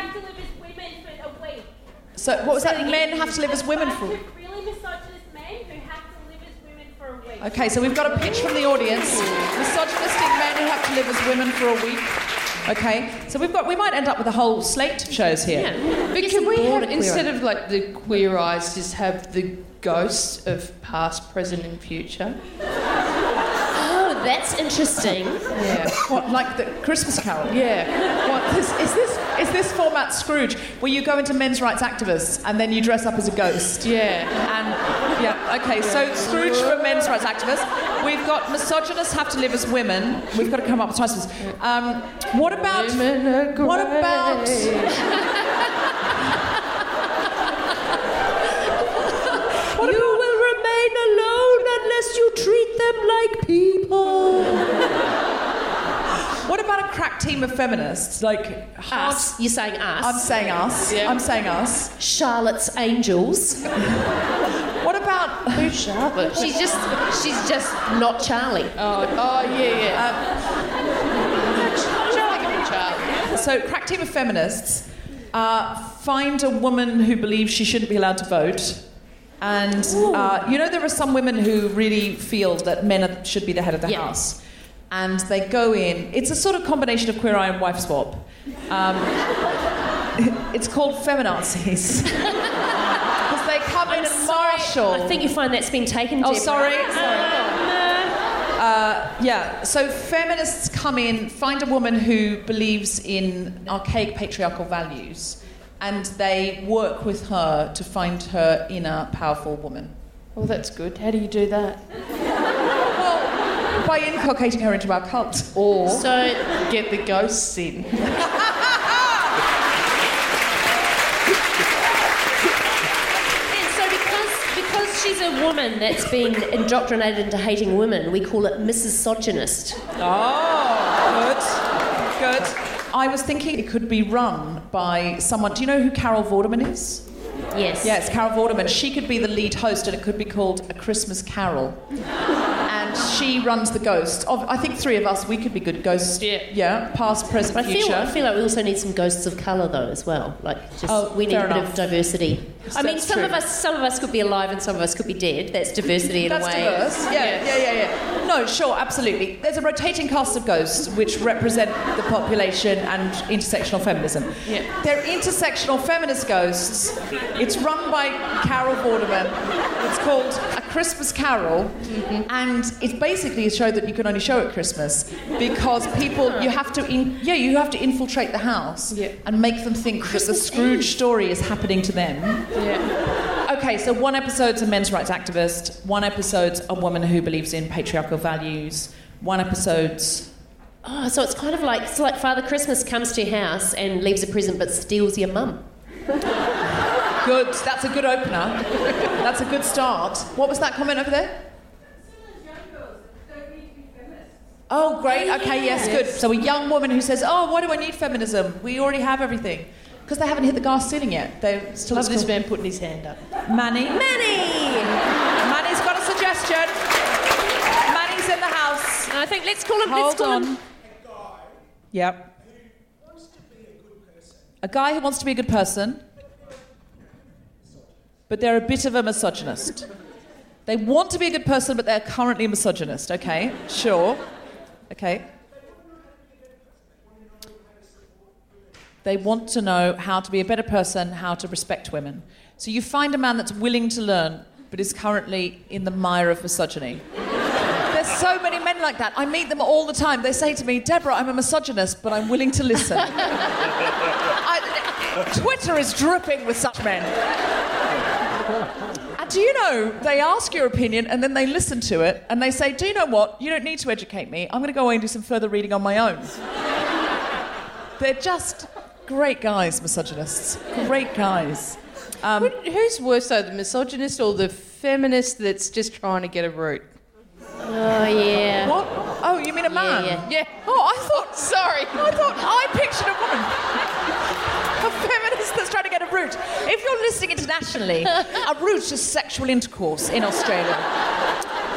So, what was that? Men have to live as women for. Really misogynist men who have to live as women for a week. Okay, so we've got a pitch from the audience. Misogynistic men who have to live as women for a week. Okay, so we've got we might end up with a whole slate of shows here. Yeah. but can we have, instead of like the queer eyes, just have the ghosts of past, present, and future? That's interesting. Yeah. What, like the Christmas Carol? Yeah. What, this, is this is this format Scrooge, where you go into men's rights activists and then you dress up as a ghost? Yeah. And yeah, okay. So Scrooge for men's rights activists. We've got misogynists have to live as women. We've got to come up with titles. Um, what about Women are what about great. you will remain alone unless you treat them like people. what about a crack team of feminists like hard- Us. You're saying us. I'm saying us. Yeah. I'm saying us. Charlotte's Angels. What about Who's Charlotte? She's just she's just not Charlie. Oh, oh yeah, yeah. Charlie can be Charlie. so crack team of feminists uh, find a woman who believes she shouldn't be allowed to vote. And uh, you know there are some women who really feel that men are, should be the head of the Yeah. house. and they go in. It's a sort of combination of Queer Eye and Wife Swap. Um, [laughs] it's called feminazis. [laughs] Because they come in and marshal. I think you find that's been taken. Oh, Deborah. sorry. sorry. Uh, yeah, so feminists come in, find a woman who believes in archaic patriarchal values, and they work with her to find her inner powerful woman. Well, that's good. How do you do that? By inculcating her into our cult. Or So get the ghosts in. So because because she's a woman that's been indoctrinated into hating women, we call it Mrs. misogynist. Oh, good. Good. I was thinking it could be run by someone. Do you know who Carol Vorderman is? Yes. Yes, Carol Vorderman. She could be the lead host, and it could be called A Christmas Carol. And she runs the ghost. Of, I think three of us, we could be good ghosts. Yeah. Yeah, past, present, But I feel, future. I feel like we also need some ghosts of colour though as well. Like just Oh, we need fair a bit enough. of diversity. I mean, That's some of us some of us could be alive and some of us could be dead. That's diversity in That's a way. That's diverse. Yeah, yeah, yeah, yeah. No, sure, absolutely. There's a rotating cast of ghosts which represent the population and intersectional feminism. Yeah. They're intersectional feminist ghosts. It's run by Carol Vorderman. It's called A Christmas Carol, mm-hmm. and it's basically a show that you can only show at Christmas because people you have to in, yeah you have to infiltrate the house Yeah. and make them think that the Scrooge story is happening to them. Yeah. Okay, so one episode's a men's rights activist, one episode's a woman who believes in patriarchal values, one episode's. Oh, so it's kind of like it's like Father Christmas comes to your house and leaves a present but steals your mum. Good, that's a good opener. That's a good start. What was that comment over there? Oh, great. Okay, yes, good. So a young woman who says, "Oh, why do I need feminism? We already have everything." Because they haven't hit the glass ceiling yet. They're still Love this man putting his hand up. Manny. Manny! Manny's got a suggestion. Manny's in the house. I think let's call him. Hold let's call on. him. A guy. Yep. Who wants to be a good person. A guy who wants to be a good person, but they're a bit of a misogynist. They want to be a good person, but they're currently a misogynist. Okay, sure. Okay. They want to know how to be a better person, how to respect women. So you find a man that's willing to learn, but is currently in the mire of misogyny. [laughs] There's so many men like that. I meet them all the time. They say to me, Deborah, I'm a misogynist, but I'm willing to listen. [laughs] I, Twitter is dripping with such men. And do you know, they ask your opinion and then they listen to it and they say, Do you know what? You don't need to educate me. I'm going to go away and do some further reading on my own. [laughs] They're just great guys, misogynists. Great guys. Um, Who's worse though, the misogynist or the feminist that's just trying to get a root? Oh yeah. what? Oh, you mean a man? yeah. Yeah. Oh, I thought. [laughs] Sorry. I thought I pictured a woman. A root. If you're listening internationally, a root is sexual intercourse in Australia.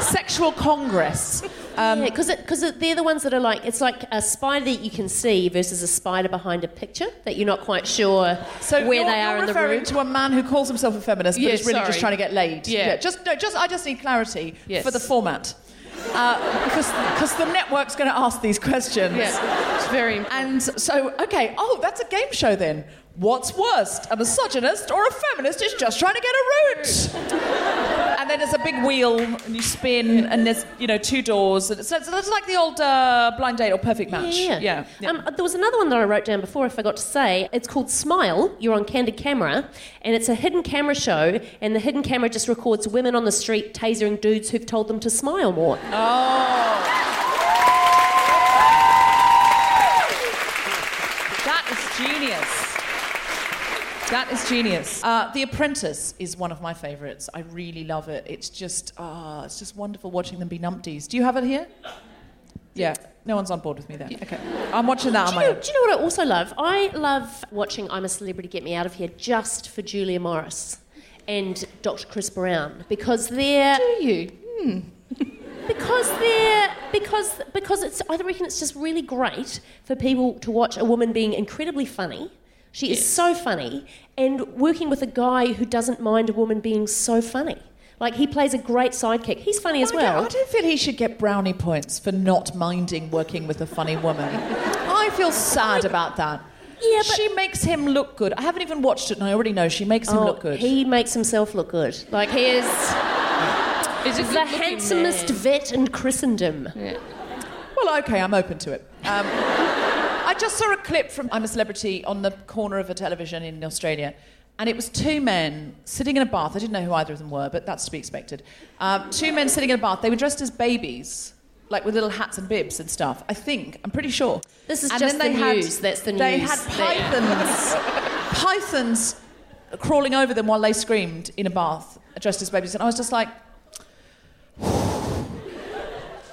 Sexual congress. Um, yeah, because they're the ones that are like it's like a spider that you can see versus a spider behind a picture that you're not quite sure so where they are in the referring room. to a man who calls himself a feminist, but Yeah, is really just trying to get laid. Yeah. just no, just I just need clarity Yes. for the format. Uh, because because the network's going to ask these questions. Yeah. It's very important. And so, okay, oh, that's a game show then. What's worst, a misogynist or a feminist who's just trying to get a root? and then there's a big wheel, and you spin, and there's you know two doors. And so it's, it's like the old uh, blind date or perfect match. Yeah. yeah. yeah. Um, there was another one that I wrote down before I forgot to say. It's called Smile. You're on candid camera, and it's a hidden camera show. And the hidden camera just records women on the street tasering dudes who've told them to smile more. Oh. That is genius. That is genius. Uh, the Apprentice is one of my favourites. I really love it. It's just, ah, it's just wonderful watching them be numpties. Do you have it here? Yeah. No one's on board with me there. Okay. I'm watching that on Do my you, know, own. do you know what I also love? I love watching I'm a Celebrity Get Me Out of Here just for Julia Morris and Dr. Chris Brown because they're. Do you? Because they're because because it's I reckon it's just really great for people to watch a woman being incredibly funny. She is so funny, and working with a guy who doesn't mind a woman being so funny. Like he plays a great sidekick. He's funny as I don't- well. I don't feel he should get brownie points for not minding working with a funny woman. I feel sad about that. Yeah, but she makes him look good. I haven't even watched it, and I already know she makes him Oh, look good. He makes himself look good. Like he is [laughs] He's a the handsomest man. vet in Christendom. Yeah. Well, okay, I'm open to it. Um, I just saw a clip from I'm a Celebrity on the corner of a television in Australia, and it was two men sitting in a bath. I didn't know who either of them were, but that's to be expected. Um, two men sitting in a bath. They were dressed as babies, like with little hats and bibs and stuff. I think. I'm pretty sure. This is And just the they had- news. That's the news. They had pythons, [laughs] pythons crawling over them while they screamed in a bath, dressed as babies, and I was just like.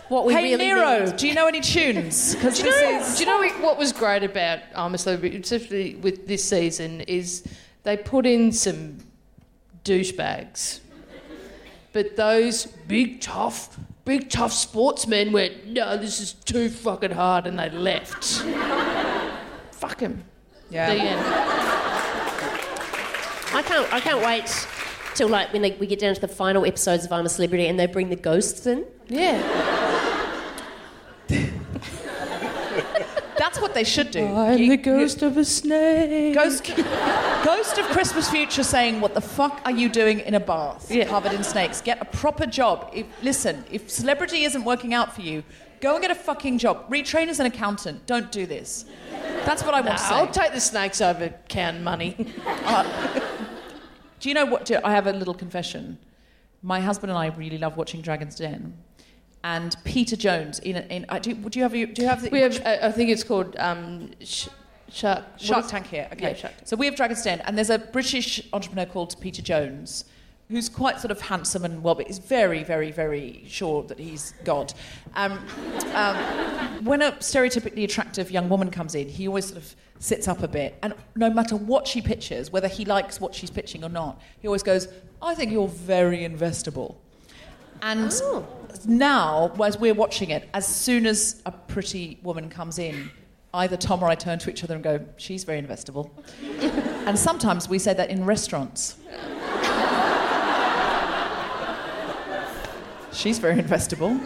What we hey really Nero, need. do you know any tunes? [laughs] Because Do you, know, is do you know what was great about I'm a Celebrity, especially with this season, is they put in some douchebags. But those big, tough, big, tough sportsmen went, no, this is too fucking hard, and they left. Fuck them. Yeah. The end. I can't. I can't wait till like when they, we get down to the final episodes of I'm a Celebrity and they bring the ghosts in. Yeah. That's what they should do. I'm You- the ghost of a snake. Ghost, ghost of Christmas Future saying, "What the fuck are you doing in a bath Yeah. covered in snakes? Get a proper job. If, listen, if celebrity isn't working out for you, go and get a fucking job. Retrain as an accountant. Don't do this. That's what I want to say. I'll take the snakes over counting money. Uh, do you know what? Do, I have a little confession. My husband and I really love watching Dragon's Den, and Peter Jones. In, in uh, do, do you have do you have the, We have, uh, I think it's called um, sh- Shark. Shark Tank here. Okay. Yeah, Shark. So we have Dragon's Den, and there's a British entrepreneur called Peter Jones, who's quite sort of handsome and well, but is very, very, very sure that he's God. Um, um, when a stereotypically attractive young woman comes in, he always sort of sits up a bit, and no matter what she pitches, whether he likes what she's pitching or not, he always goes, "I think you're very investable." And now, as we're watching it, as soon as a pretty woman comes in, either Tom or I turn to each other and go, She's very investable. and sometimes we say that in restaurants. She's very investable.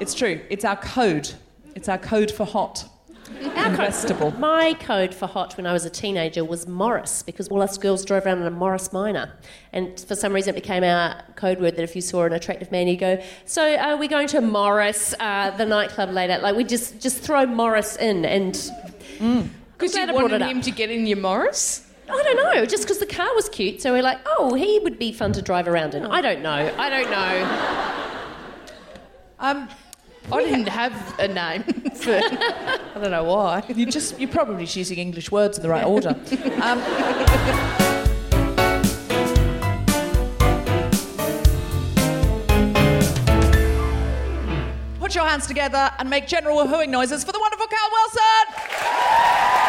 It's true. It's our code. It's our code for hot. Investable. My code for hot when I was a teenager was Morris because all us girls drove around in a Morris Minor. And for some reason, it became our code word that if you saw an attractive man, you go, So are we going to Morris, uh, the nightclub later? Like, we just, just throw Morris in. And Because glad you wanted it up. him to get in your Morris? I don't know, just because the car was cute. So we're like, Oh, he would be fun to drive around in. I don't know. I don't know. Um, I didn't have a name [laughs] for. I don't know why. you just you're probably just using English words in the right order. Um, Put your hands together and make general woohooing noises for the wonderful Cal Wilson.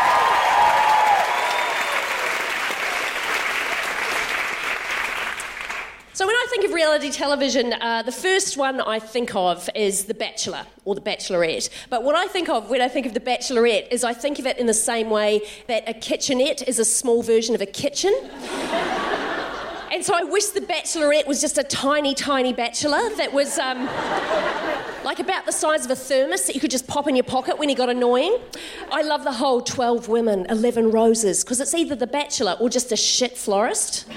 So when I think of reality television, uh, the first one I think of is The Bachelor or The Bachelorette. But what I think of when I think of The Bachelorette is I think of it in the same way that a kitchenette is a small version of a kitchen. [laughs] And so I wish The Bachelorette was just a tiny, tiny bachelor that was um, like about the size of a thermos that you could just pop in your pocket when he got annoying. I love the whole 12 women, 11 roses, because it's either The Bachelor or just a shit florist.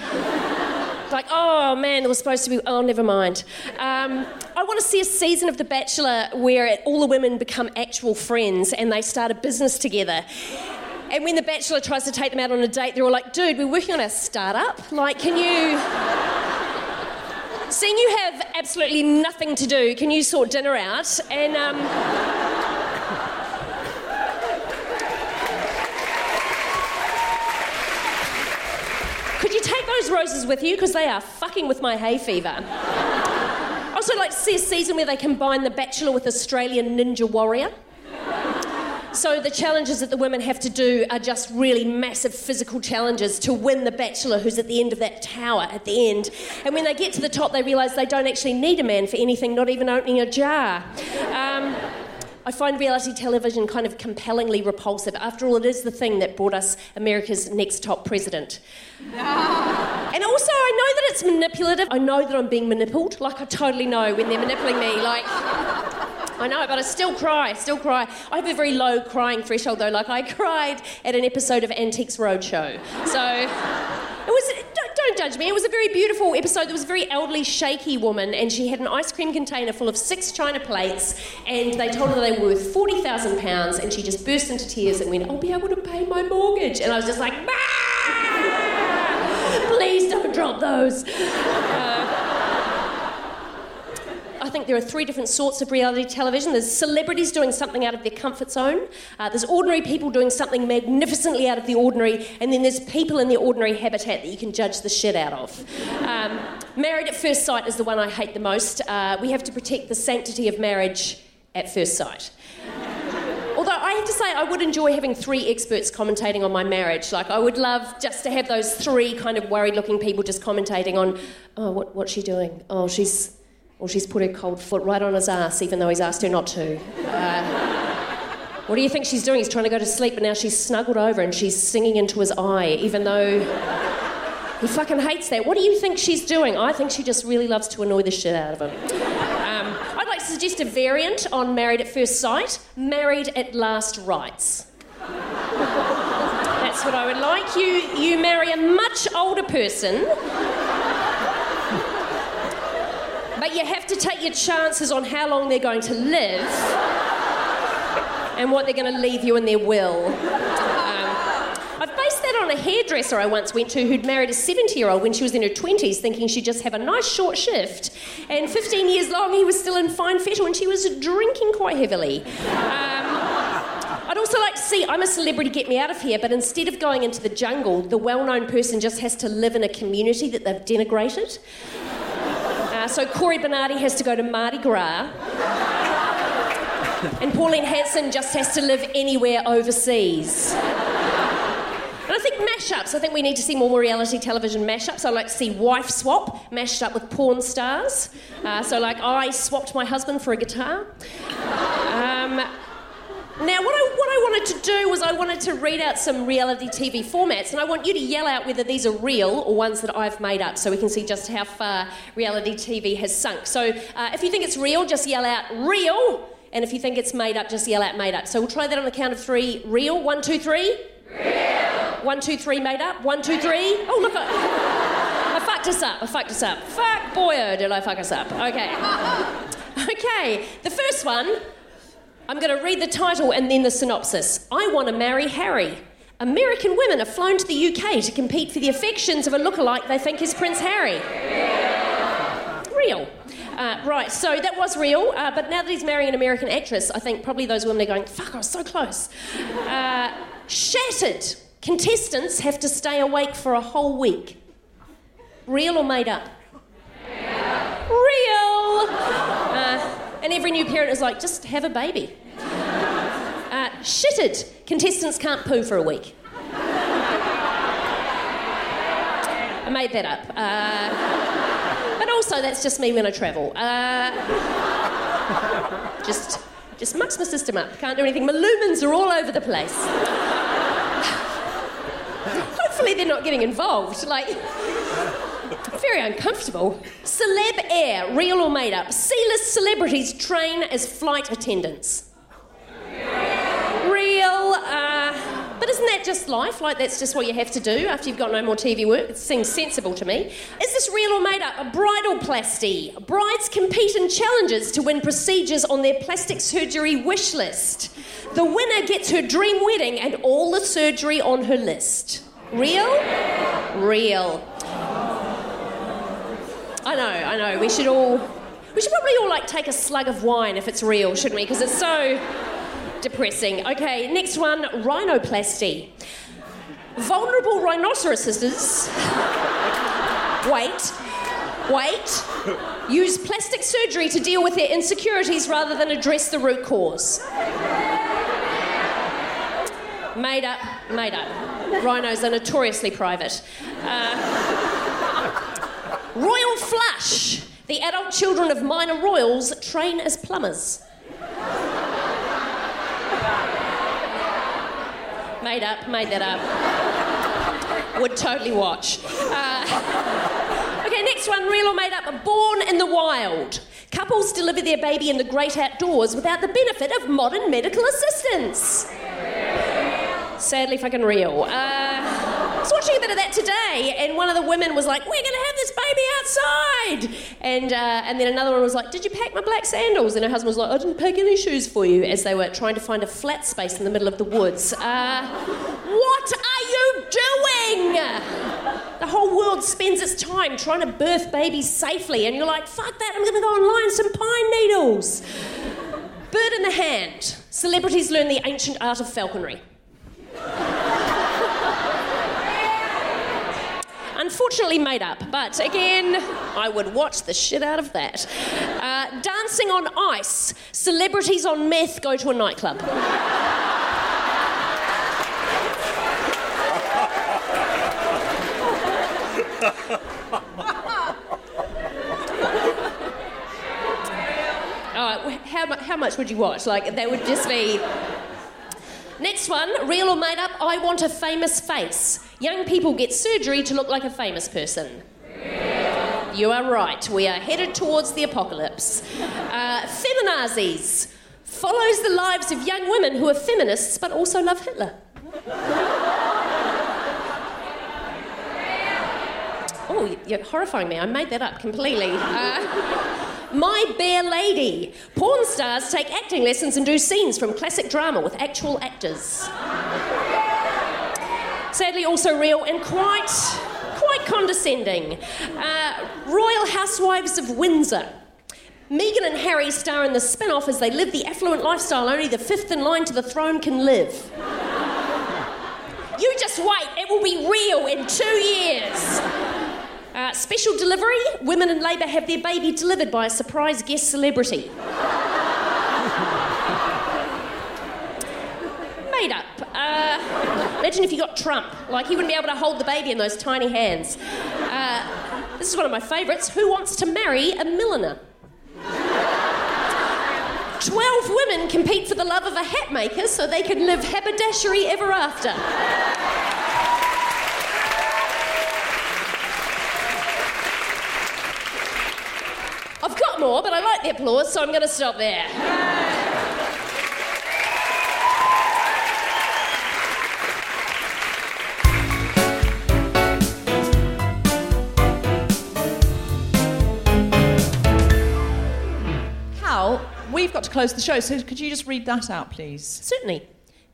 Like, oh man, it was supposed to be. Oh, never mind. Um, I want to see a season of The Bachelor where it, all the women become actual friends and they start a business together. And when The Bachelor tries to take them out on a date, they're all like, dude, we're working on our startup. Like, can you. Seeing you have absolutely nothing to do, can you sort dinner out? And. Um, Could you take those roses with you? Because they are fucking with my hay fever. I also like to see a season where they combine The Bachelor with Australian Ninja Warrior. So the challenges that the women have to do are just really massive physical challenges to win the bachelor who's at the end of that tower at the end. And when they get to the top, they realise they don't actually need a man for anything, not even opening a jar. Um, I find reality television kind of compellingly repulsive. After all, it is the thing that brought us America's next top president. [laughs] and also, I know that it's manipulative. I know that I'm being manipulated. Like, I totally know when they're manipulating me. Like, I know, but I still cry, still cry. I have a very low crying threshold though. Like I cried at an episode of Antiques Roadshow. So it was don't, judge me. It was a very beautiful episode. There was a very elderly, shaky woman, and she had an ice cream container full of six china plates, and they told her they were worth forty thousand pounds, and she just burst into tears and went, "I'll be able to pay my mortgage." And I was just like, "Ah! [laughs] "Please don't drop those." Uh, think there are three different sorts of reality television. There's celebrities doing something out of their comfort zone. Uh, there's ordinary people doing something magnificently out of the ordinary, and then there's people in the ordinary habitat that you can judge the shit out of. Um, married at first sight is the one I hate the most. Uh, we have to protect the sanctity of marriage at first sight. Although I have to say, I would enjoy having three experts commentating on my marriage. Like, I would love just to have those three kind of worried looking people just commentating on, oh, what, what's she doing? Oh, she's, well, she's put her cold foot right on his ass, even though he's asked her not to. Uh, what do you think she's doing? He's trying to go to sleep, but now she's snuggled over and she's singing into his eye, even though he fucking hates that. What do you think she's doing? I think she just really loves to annoy the shit out of him. Um, I'd like to suggest a variant on Married at First Sight Married at Last Rites. That's what I would like. You, you marry a much older person but you have to take your chances on how long they're going to live and what they're going to leave you in their will. Um, I've based that on a hairdresser I once went to who'd married a 70 year old when she was in her 20s, thinking she'd just have a nice short shift. And 15 years long, he was still in fine fettle and she was drinking quite heavily. Um, I'd also like to see I'm a celebrity, get me out of here, but instead of going into the jungle, the well known person just has to live in a community that they've denigrated. Uh, so Cory Bernardi has to go to Mardi Gras. and Pauline Hanson just has to live anywhere overseas. And I think mashups, I think we need to see more reality television mashups. I like to see Wife Swap mashed up with porn stars. Uh, so, like, I swapped my husband for a guitar. Um, now, what I, what I wanted to do was I wanted to read out some reality TV formats, and I want you to yell out whether these are real or ones that I've made up so we can see just how far reality TV has sunk. So, uh, if you think it's real, just yell out real, and if you think it's made up, just yell out made up. So, we'll try that on the count of three real. One, two, three. Real. One, two, three, made up. One, two, three. Oh, look. I, I fucked us up. I fucked us up. Fuck, boy, oh, did I fuck us up. Okay. [laughs] Okay, the first one I'm going to read the title and then the synopsis. I want to marry Harry. American women are flown to the UK to compete for the affections of a lookalike they think is Prince Harry. Real. Uh, right, so that was real, uh, but now that he's marrying an American actress, I think probably those women are going, fuck, I was so close. Uh, shattered. Contestants have to stay awake for a whole week. Real or made up? Real! And every new parent is like, just have a baby. Uh, shitted. Contestants can't poo for a week. I made that up. Uh, but also, that's just me when I travel. Uh, just, just mucks my system up. Can't do anything. My lumens are all over the place. [sighs] Hopefully, they're not getting involved. Like, very uncomfortable. Celeb Air, real or made up. C list celebrities train as flight attendants. Real. Uh, but isn't that just life? Like, that's just what you have to do after you've got no more TV work? It seems sensible to me. Is this real or made up? A Bridalplasty. Brides compete in challenges to win procedures on their plastic surgery wish list. The winner gets her dream wedding and all the surgery on her list. Real? Real. I know, I know. We should all, we should probably all like take a slug of wine if it's real, shouldn't we? Because it's so depressing. Okay, next one rhinoplasty. Vulnerable rhinoceroses. wait, wait. Use plastic surgery to deal with their insecurities rather than address the root cause. Made up, made up. Rhinos are notoriously private. Uh, Royal Flush. The adult children of minor royals train as plumbers. made up, made that up. Would totally watch. Uh, okay, next one, real or made up. Born in the wild. Couples deliver their baby in the great outdoors without the benefit of modern medical assistance. Sadly, fucking real. Uh, bit of that today, and one of the women was like, "We're gonna have this baby outside," and uh, and then another one was like, "Did you pack my black sandals?" And her husband was like, "I didn't pack any shoes for you," as they were trying to find a flat space in the middle of the woods. Uh, what are you doing? The whole world spends its time trying to birth babies safely, and you're like, "Fuck that! I'm gonna go online some pine needles." Bird in the hand. Celebrities learn the ancient art of falconry. Unfortunately made up, but again, I would watch the shit out of that. Uh, dancing on ice. Celebrities on meth go to a nightclub. [laughs] Right, how, how much would you watch? Like, that would just be. Next one, real or made up, I want a famous face. Young people get surgery to look like a famous person. You are right. We are headed towards the apocalypse. Uh, feminazis follows the lives of young women who are feminists but also love Hitler. Oh, you're horrifying me. I made that up completely. Uh, my Bare Lady. Porn stars take acting lessons and do scenes from classic drama with actual actors. Sadly, also real and quite, quite condescending. Uh, Royal Housewives of Windsor. Meghan and Harry star in the spin off as they live the affluent lifestyle only the fifth in line to the throne can live. You just wait, it will be real in two years. Uh, special delivery women in labour have their baby delivered by a surprise guest celebrity. [laughs] Made up. Uh, imagine if you got Trump. Like, he wouldn't be able to hold the baby in those tiny hands. Uh, this is one of my favourites. Who wants to marry a milliner? Twelve women compete for the love of a hat maker so they can live haberdashery ever after. I've more, but I like the applause, so I'm going to stop there. Cal, we've got to close the show, so could you just read that out, please? Certainly.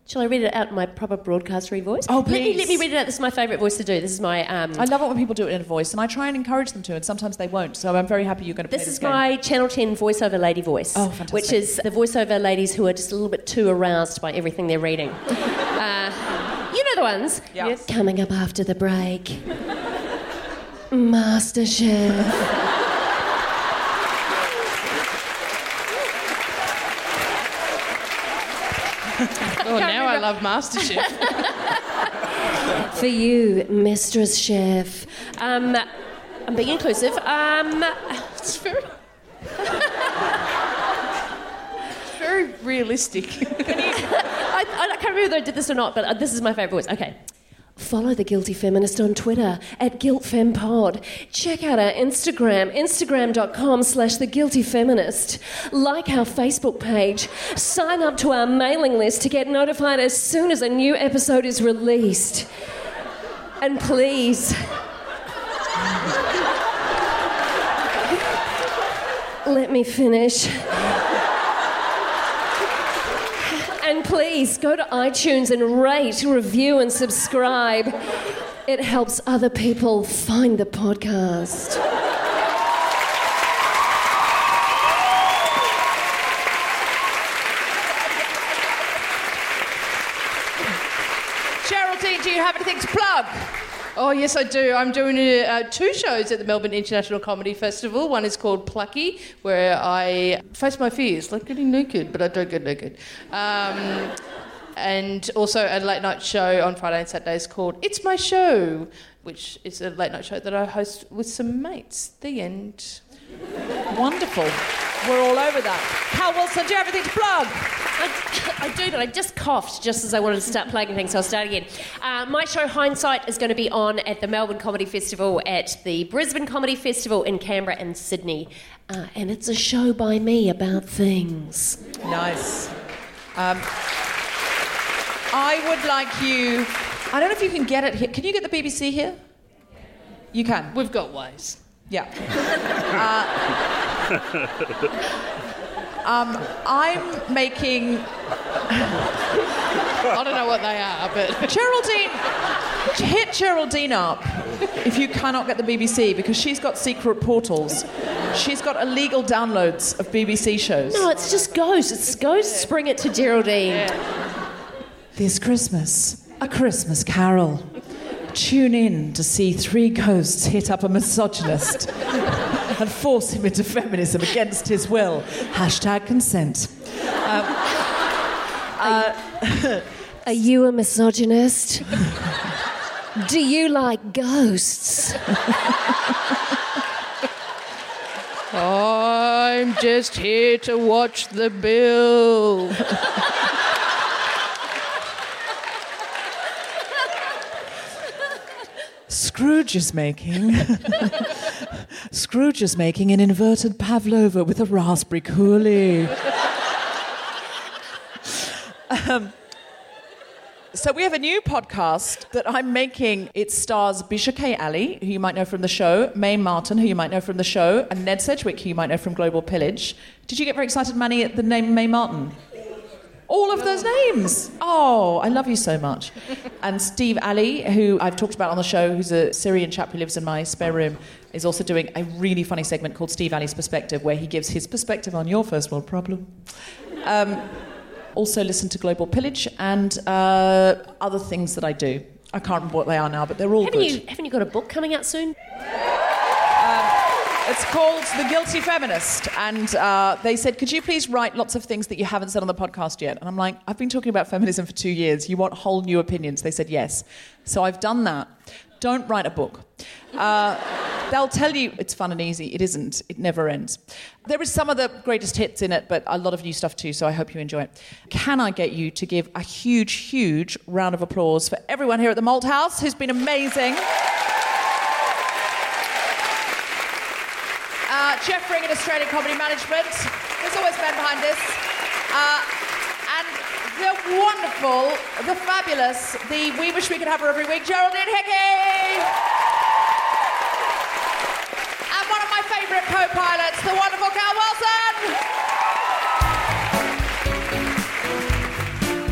Shall I read it out in my proper broadcastery voice? Oh, Let me, please. let me read it out. This is my favourite voice to do. This is my. Um, I love it when people do it in a voice, and I try and encourage them to, and sometimes they won't. So I'm very happy you're going to This this is game. my Channel 10 voiceover lady voice. Oh, fantastic. Which is the voiceover ladies who are just a little bit too aroused by everything they're reading. [laughs] uh, you know the ones. Yes. Coming up after the break. [laughs] MasterChef. Oh, now I love MasterChef. [laughs] For you, Mistress Chef. Um, I'm being inclusive. Um, it's very. it's very realistic. [laughs] I, I can't remember whether I did this or not, but uh, this is my favourite voice. Okay. Follow the Guilty Feminist on Twitter at GuiltFemPod. Check out our Instagram, instagram.com slash The Guilty Feminist. Like our Facebook page. Sign up to our mailing list to get notified as soon as a new episode is released. And please, [laughs] let me finish. And please go to iTunes and rate, review, and subscribe. It helps other people find the podcast. Geraldine, do you have anything to plug? Oh, yes, I do. I'm doing uh, two shows at the Melbourne International Comedy Festival. One is called Plucky, where I face my fears, like getting naked, but I don't get naked. Um, and also a late night show on Friday and Saturdays called It's My Show, which is a late night show that I host with some mates. The end. Wonderful. We're all over that. Cal Wilson, do you have anything to plug? I do, but I just coughed just as I wanted to start plugging things, so I'll start again. Uh, my show Hindsight is going to be on at the Melbourne Comedy Festival, at the Brisbane Comedy Festival, in Canberra and Sydney. Uh, and it's a show by me about things. Nice. Um, I would like you. I don't know if you can get it here. Can you get the BBC here? You can. We've got ways. Yeah. Uh, [laughs] um, I'm making I don't know what they are, but [laughs] Geraldine. Hit Geraldine up if you cannot get the BBC because she's got secret portals. She's got illegal downloads of BBC shows. No, it's just ghosts. It's ghosts. Bring it to Geraldine. This Christmas, a Christmas carol. Tune in to see three ghosts hit up a misogynist [laughs] and force him into feminism against his will. Hashtag consent. Um, uh, Are you a misogynist? Do you like ghosts? I'm just here to watch the bill. [laughs] Scrooge is making. Scrooge is making an inverted pavlova with a raspberry coulis. um, so we have a new podcast that I'm making. It stars Bisha K. Ali, who you might know from the show, Mae Martin, who you might know from the show, and Ned Sedgwick, who you might know from Global Pillage. Did you get very excited, Manny, at the name Mae Martin? All of those names. Oh, I love you so much. And Steve Ali, who I've talked about on the show, who's a Syrian chap who lives in my spare room, is also doing a really funny segment called Steve Ali's Perspective, where he gives his perspective on your first world problem. Um, also, listen to Global Pillage and uh, other things that I do. I can't remember what they are now, but they're all Haven't good. you, haven't you got a book coming out soon? It's called The Guilty Feminist. And uh, they said, Could you please write lots of things that you haven't said on the podcast yet? And I'm like, I've been talking about feminism for two years. You want whole new opinions? They said, Yes. So I've done that. Don't write a book. Uh, they'll tell you it's fun and easy. It isn't. It never ends. There is some of the greatest hits in it, but a lot of new stuff too, so I hope you enjoy it. Can I get you to give a huge, huge round of applause for everyone here at the Malthouse who's been amazing? Uh, Jeff Ring in Australian Comedy Management. There's always men behind this. Uh, and the wonderful, the fabulous, the We Wish We Could Have Her Every Week, Geraldine Hickey! And one of my favourite co-pilots, the wonderful Cal Wilson!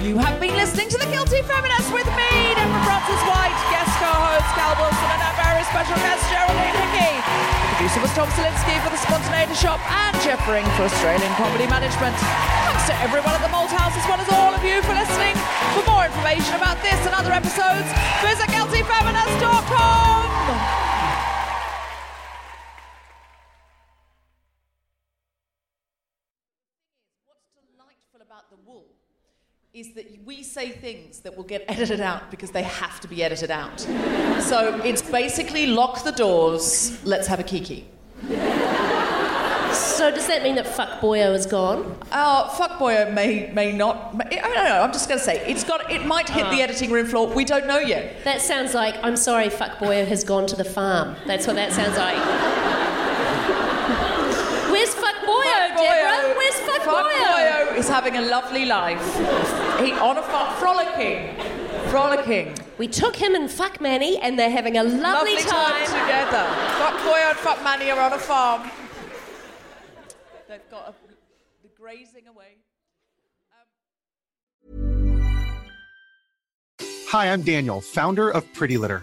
You have been listening to The Guilty Feminist with me, Deborah Frances-White, guest co-host Cal Wilson, and our very special guest, Geraldine Hickey. Producer was Tom Salinsky for The Spontaneity Shop and Jeff Ring for Australian Comedy Management. Thanks to everyone at the Malthouse as well as all of you for listening. For more information about this and other episodes, visit guiltyfeminist.com. about the wool is that we say things that will get edited out because they have to be edited out. so it's basically lock the doors, let's have a kiki. So does that mean that Fuck Boyo is gone? Uh, fuckboy may may not. May, I don't know. I'm just going to say it's got. It might hit the editing room floor. We don't know yet. That sounds like I'm sorry, Fuck Boyo has gone to the farm. That's what that sounds like. [laughs] Where's Fuck Boyo, Deborah? Fuck, Boyo? Boyo is having a lovely life. He on a farm, frolicking, frolicking. We took him and Fuck Manny, and they're having a lovely, time. together. Fuck Boyo and Fuck Manny are on a farm. They've got a, the grazing away. Hi, I'm Daniel, founder of Pretty Litter.